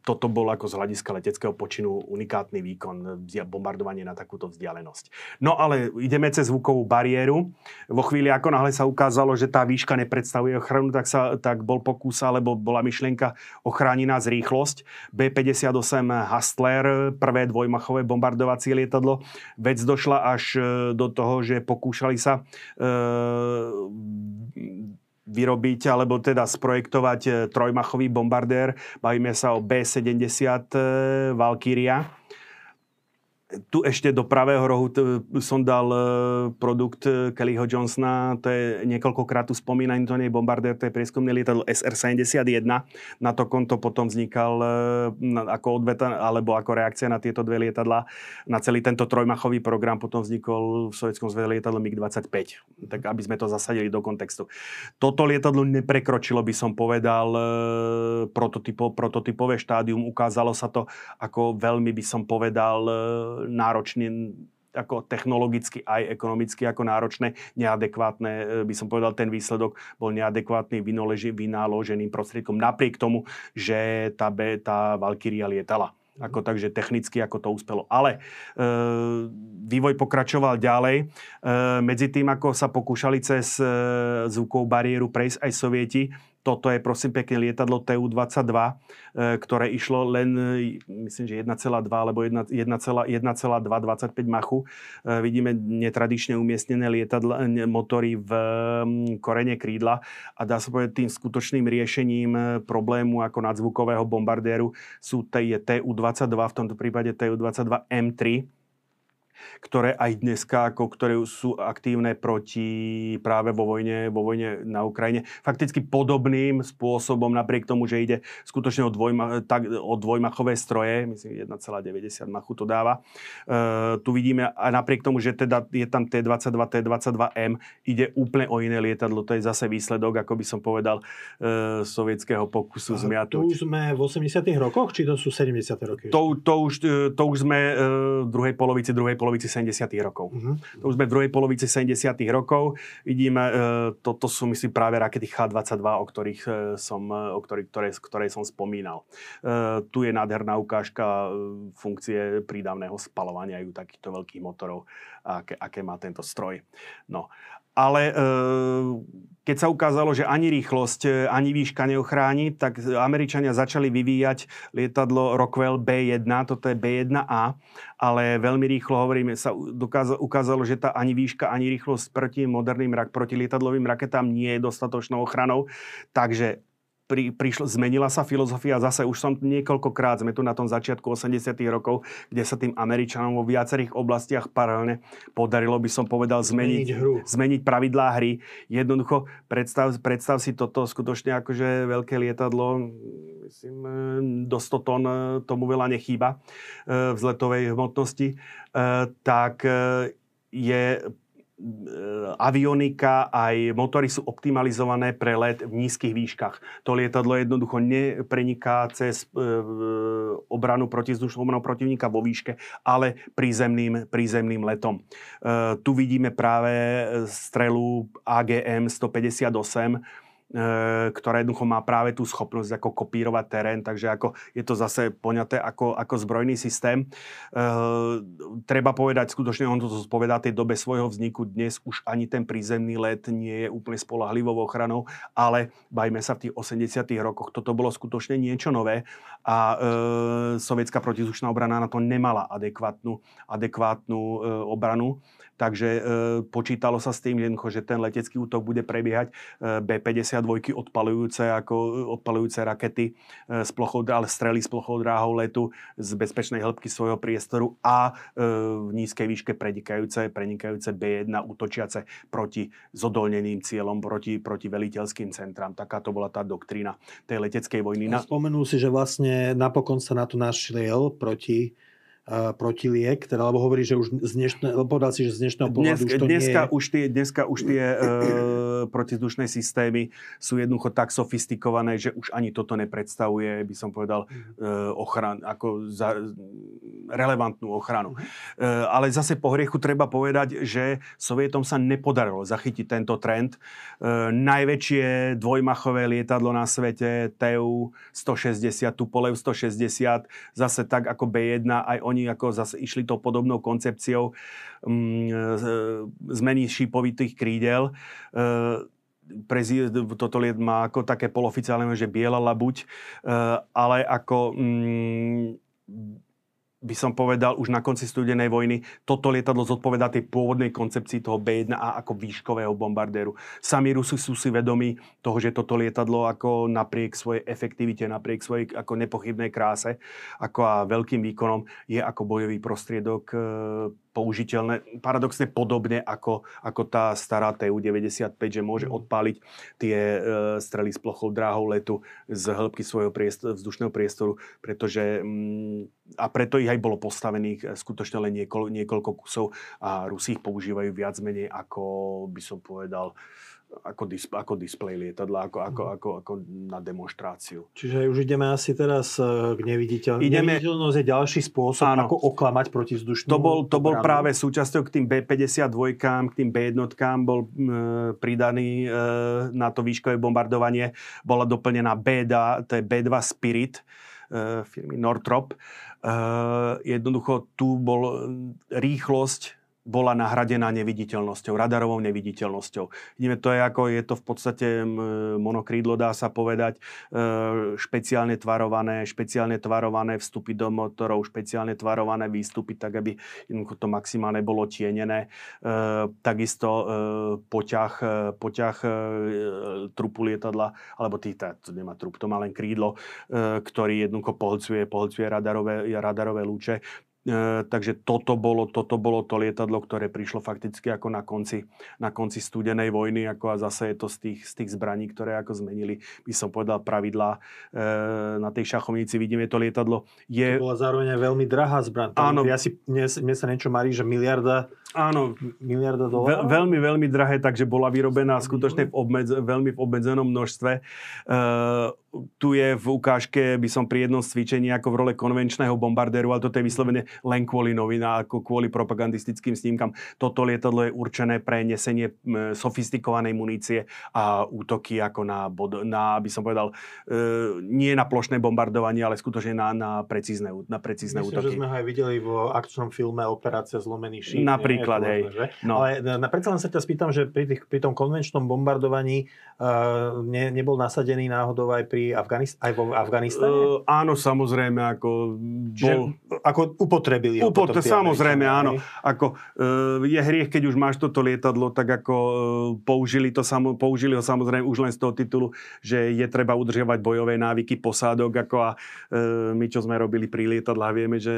toto bol ako z hľadiska leteckého počinu unikátny výkon, bombardovanie na takúto vzdialenosť. No ale ideme cez zvukovú bariéru. Vo chvíli, ako náhle sa ukázalo, že tá výška nepredstavuje ochranu, tak, sa, tak bol pokus, alebo bola myšlienka ochrániť nás rýchlosť. B-58 Hustler, prvé dvojmachové bombardovacie lietadlo. Vec došla až e, do toho, že pokúšali sa e, vyrobiť alebo teda sprojektovať e, trojmachový bombardér. Bavíme sa o B-70 e, Valkyria tu ešte do pravého rohu t- som dal e, produkt e, Kellyho Johnsona, to je niekoľkokrát tu spomínaný, to nie je bombardér, to je prieskumné lietadlo SR-71. Na to konto potom vznikal e, ako odveta, alebo ako reakcia na tieto dve lietadla. Na celý tento trojmachový program potom vznikol v Sovjetskom zväze lietadlo MiG-25. Tak aby sme to zasadili do kontextu. Toto lietadlo neprekročilo, by som povedal, prototypo, prototypové štádium. Ukázalo sa to ako veľmi, by som povedal, náročný ako technologicky aj ekonomicky ako náročné, neadekvátne, e, by som povedal, ten výsledok bol neadekvátny vynaloženým prostriedkom, napriek tomu, že tá, B, tá Valkyria lietala. Ako, takže technicky ako to uspelo. Ale e, vývoj pokračoval ďalej. E, medzi tým, ako sa pokúšali cez e, zvukovú bariéru prejsť aj sovieti, Toto je prosím pekne lietadlo TU-22, e, ktoré išlo len, myslím, že 1,2 alebo 1,25 machu. Vidíme netradične umiestnené lietadla, motory v korene krídla a dá sa povedať tým skutočným riešením problému ako nadzvukového bombardéru sú TU-22, v tomto prípade TU-22 M3, ktoré aj dneska, ako, ktoré sú aktívne proti práve vo vojne, vo vojne na Ukrajine. Fakticky podobným spôsobom, napriek tomu, že ide skutočne o, dvojma, tak, o dvojmachové stroje, myslím 1,90 machu to dáva. E, tu vidíme, a napriek tomu, že teda je tam T-22, T-22M, ide úplne o iné lietadlo. To je zase výsledok, ako by som povedal, e, sovietského pokusu zmiatuť. Tu už sme v 80 rokoch, či to sú 70 roky? To, to, už, e, to už sme e, v druhej polovici, druhej polovici 70. rokov. Uh-huh. To už sme v druhej polovici 70. rokov. Vidíme, e, toto sú myslím práve rakety H-22, o ktorých e, som, e, o ktorých, ktoré, ktoré som spomínal. Tu je nádherná ukážka funkcie prídavného spalovania ju takýchto veľkých motorov, aké, aké má tento stroj. No ale keď sa ukázalo, že ani rýchlosť, ani výška neochráni, tak Američania začali vyvíjať lietadlo Rockwell B1, toto je B1A, ale veľmi rýchlo hovoríme, sa ukázalo, že tá ani výška, ani rýchlosť proti moderným, proti lietadlovým raketám nie je dostatočnou ochranou, takže pri, prišlo, zmenila sa filozofia. Zase už som niekoľkokrát, sme tu na tom začiatku 80 rokov, kde sa tým Američanom vo viacerých oblastiach paralelne podarilo, by som povedal, zmeniť, zmeniť, hru. zmeniť pravidlá hry. Jednoducho, predstav, predstav si toto skutočne akože veľké lietadlo, myslím, do 100 tón tomu veľa nechýba e, vzletovej hmotnosti, e, tak e, je E, avionika aj motory sú optimalizované pre let v nízkych výškach. To lietadlo jednoducho nepreniká cez e, obranu protizdušnú obranu protivníka vo výške, ale prízemným, prízemným letom. E, tu vidíme práve strelu AGM 158, E, ktorá jednoducho má práve tú schopnosť ako kopírovať terén, takže ako je to zase poňaté ako, ako zbrojný systém. E, treba povedať, skutočne on to zodpovedá tej dobe svojho vzniku. Dnes už ani ten prízemný let nie je úplne spolahlivou ochranou, ale bajme sa v tých 80 rokoch, toto bolo skutočne niečo nové a e, sovietská protizdušná obrana na to nemala adekvátnu, adekvátnu e, obranu. Takže e, počítalo sa s tým, že ten letecký útok bude prebiehať e, B-52 odpalujúce, ako, odpalujúce rakety e, z plochou, ale strely s plochou dráhou letu z bezpečnej hĺbky svojho priestoru a e, v nízkej výške prenikajúce, prenikajúce B-1 útočiace proti zodolneným cieľom, proti, proti veliteľským centrám. Taká to bola tá doktrína tej leteckej vojny. Spomenul si, že vlastne napokon sa na to našiel proti protiliek, teda, lebo hovorí, že už z dnešného, povedal si, že z dnešného pohľadu Dnes, už to dneska, nie je... Už tie, dneska už tie e, protizdušné systémy sú jednoducho tak sofistikované, že už ani toto nepredstavuje, by som povedal, e, ochran, ako za, relevantnú ochranu. Mhm. E, ale zase po hriechu treba povedať, že Sovietom sa nepodarilo zachytiť tento trend. E, najväčšie dvojmachové lietadlo na svete, TU-160, Tupolev 160, zase tak ako B1, aj oni oni ako zase išli tou podobnou koncepciou um, zmeny šípovitých krídel. Uh, toto liet má ako také poloficiálne, že biela labuť, uh, ale ako um, by som povedal, už na konci studenej vojny toto lietadlo zodpovedá tej pôvodnej koncepcii toho B1A ako výškového bombardéru. Sami Rusi sú si vedomi toho, že toto lietadlo ako napriek svojej efektivite, napriek svojej ako nepochybnej kráse, ako a veľkým výkonom je ako bojový prostriedok e, použiteľné, paradoxne podobne ako, ako tá stará TU-95, že môže mm. odpáliť tie e, strely s plochou dráhou letu z hĺbky svojho priestor, vzdušného priestoru, pretože mm, a preto ich aj bolo postavených e, skutočne len niekoľko, niekoľko kusov a Rusi ich používajú viac menej ako by som povedal ako, dis, ako display lietadla, ako, ako, mhm. ako, ako na demonstráciu. Čiže už ideme asi teraz e, k neviditeľnosti. Ideme... Neviditeľnosť je ďalší spôsob, áno. ako oklamať vzdušnú. To bol, to bol práve súčasťou k tým B-52, k tým B-1 bol e, pridaný e, na to výškové bombardovanie. Bola doplnená B2, to je B2 Spirit e, firmy Northrop. E, jednoducho tu bol rýchlosť bola nahradená neviditeľnosťou, radarovou neviditeľnosťou. Vidíme, to je ako, je to v podstate monokrídlo, dá sa povedať, e, špeciálne tvarované, špeciálne tvarované vstupy do motorov, špeciálne tvarované výstupy, tak aby to maximálne bolo tienené. E, takisto e, poťah, poťah trupu lietadla, alebo tý, to nemá trup, to má len krídlo, ktorý jednoducho pohlcuje, pohlcuje radarové, radarové lúče E, takže toto bolo, toto bolo to lietadlo, ktoré prišlo fakticky ako na konci, na konci studenej vojny, ako a zase je to z tých, z tých zbraní, ktoré ako zmenili, by som povedal, pravidlá e, na tej šachovnici. Vidíme to lietadlo. Je... To bola zároveň veľmi drahá zbraň. Áno. Ja si, mne, mne sa niečo marí, že miliarda Áno, miliarda dolárov? Ve, veľmi, veľmi drahé, takže bola vyrobená skutočne v obmedz, veľmi v obmedzenom množstve. Uh, tu je v ukážke, by som pri jednom cvičení ako v role konvenčného bombardéru, ale toto je vyslovene len kvôli novinám, ako kvôli propagandistickým snímkam. Toto lietadlo je určené pre nesenie sofistikovanej munície a útoky ako na, bod, na by som povedal, uh, nie na plošné bombardovanie, ale skutočne na, na precízne, na precízne Myslím, útoky. že sme ho aj videli v akčnom filme Operácia zlomený šíp. Napríklad hej. No. Ale na, predsa len sa ťa spýtam, že pri, tých, pri tom konvenčnom bombardovaní uh, ne, nebol nasadený náhodou aj pri Afganist- aj vo Afganistane? Uh, áno, samozrejme, ako bol... ako upotrebili ho Upotre, Samozrejme, áno. Ako, uh, je hriech, keď už máš toto lietadlo, tak ako uh, použili, to samo, použili ho samozrejme už len z toho titulu, že je treba udržiavať bojové návyky posádok, ako a uh, my, čo sme robili pri lietadlách, vieme, že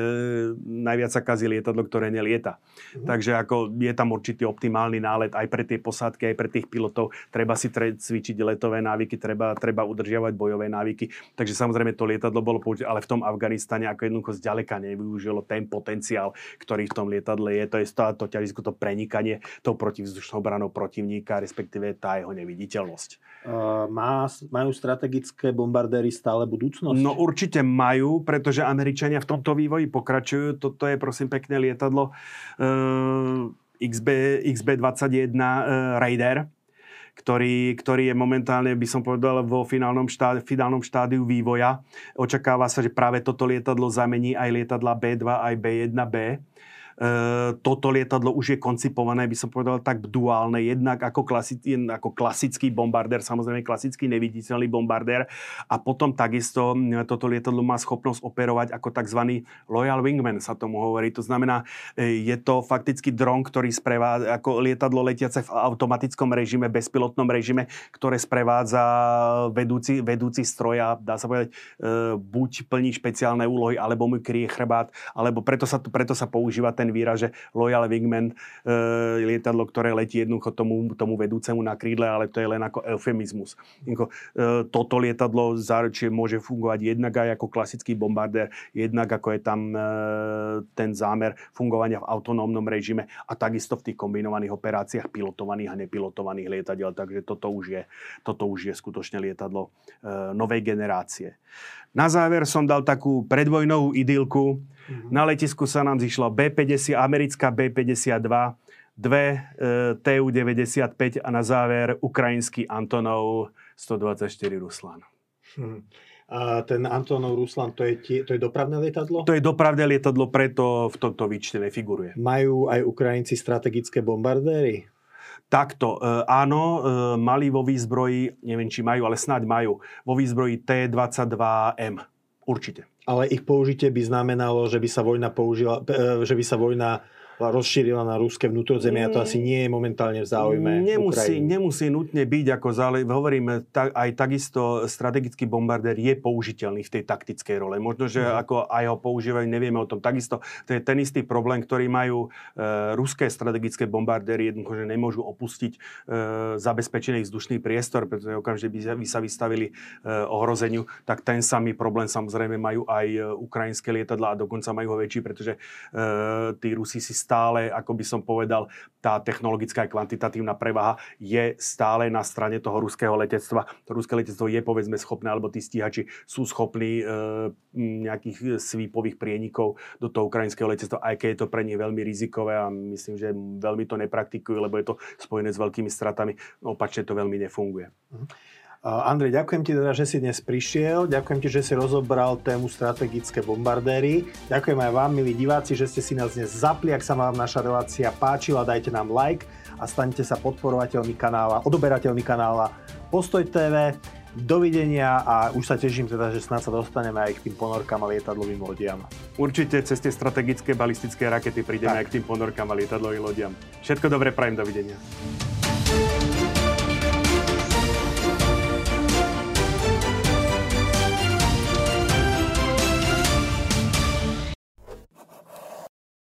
najviac sa kazí lietadlo, ktoré nelieta. Mm. Takže ako je tam určitý optimálny nálet aj pre tie posádky, aj pre tých pilotov. Treba si tre- cvičiť letové návyky, treba, treba udržiavať bojové návyky. Takže samozrejme to lietadlo bolo použité, ale v tom Afganistane ako jednoducho zďaleka nevyužilo ten potenciál, ktorý v tom lietadle je. To je to, to ťažisko, to prenikanie tou protivzdušnou branou protivníka, respektíve tá jeho neviditeľnosť. Uh, má, majú strategické bombardéry stále budúcnosť? No určite majú, pretože Američania v tomto vývoji pokračujú. Toto je prosím pekné lietadlo. Uh, XB, XB21 uh, Raider, ktorý, ktorý je momentálne, by som povedal, vo finálnom, štádiu, finálnom štádiu vývoja. Očakáva sa, že práve toto lietadlo zamení aj lietadla B2, aj B1B E, toto lietadlo už je koncipované, by som povedal, tak duálne, jednak ako, klasi- ako klasický bombardér, samozrejme klasický neviditeľný bombardér a potom takisto toto lietadlo má schopnosť operovať ako tzv. loyal wingman, sa tomu hovorí. To znamená, e, je to fakticky dron, ktorý sprevádza, ako lietadlo letiace v automatickom režime, bezpilotnom režime, ktoré sprevádza vedúci, vedúci stroja, dá sa povedať, e, buď plní špeciálne úlohy, alebo mu kryje chrbát, alebo preto sa, preto sa používa ten ten výraz, že Loyal Wingman, e, lietadlo, ktoré letí jednoducho tomu, tomu vedúcemu na krídle, ale to je len ako eufemizmus. Jednoducho, e, toto lietadlo záročie môže fungovať jednak aj ako klasický bombardér, jednak ako je tam e, ten zámer fungovania v autonómnom režime a takisto v tých kombinovaných operáciách pilotovaných a nepilotovaných lietadiel. Takže toto už je, toto už je skutočne lietadlo e, novej generácie. Na záver som dal takú predvojnovú idylku. Mm-hmm. Na letisku sa nám zišla B-50, americká B-52, dve e, TU-95 a na záver ukrajinský Antonov 124 Ruslan. Hmm. A ten Antonov Ruslan, to je, tie, to je dopravné lietadlo? To je dopravné lietadlo, preto v tomto výčte nefiguruje. Majú aj Ukrajinci strategické bombardéry? Takto, e, áno, e, mali vo výzbroji, neviem či majú, ale snáď majú, vo výzbroji T-22M. Určite. Ale ich použitie by znamenalo, že by sa vojna použila, e, že by sa vojna rozšírila na ruské vnútrozemie a to asi nie je momentálne v záujme nemusí, nemusí nutne byť, ako zále, hovoríme, tak, aj takisto strategický bombardér je použiteľný v tej taktickej role. Možno, že mm. ako aj ho používajú, nevieme o tom. Takisto to je ten istý problém, ktorý majú e, ruské strategické bombardéry, jednoducho, že nemôžu opustiť e, zabezpečený vzdušný priestor, pretože okamžite by, by sa vystavili e, ohrozeniu, tak ten samý problém samozrejme majú aj e, ukrajinské lietadla a dokonca majú ho väčší, pretože e, tí Rusi si stále, ako by som povedal, tá technologická a kvantitatívna prevaha je stále na strane toho ruského letectva. To ruské letectvo je povedzme schopné, alebo tí stíhači sú schopní e, nejakých svípových prienikov do toho ukrajinského letectva, aj keď je to pre nich veľmi rizikové a myslím, že veľmi to nepraktikujú, lebo je to spojené s veľkými stratami. Opačne to veľmi nefunguje. Uh-huh. Andrej, ďakujem ti teda, že si dnes prišiel. Ďakujem ti, že si rozobral tému strategické bombardéry. Ďakujem aj vám, milí diváci, že ste si nás dnes zapli. Ak sa vám naša relácia páčila, dajte nám like a staňte sa podporovateľmi kanála, odoberateľmi kanála Postoj TV. Dovidenia a už sa teším teda, že snad sa dostaneme aj k tým ponorkám a lietadlovým lodiam. Určite cez tie strategické balistické rakety prídeme tak. aj k tým ponorkám a lietadlovým lodiam. Všetko dobré, prajem, dovidenia.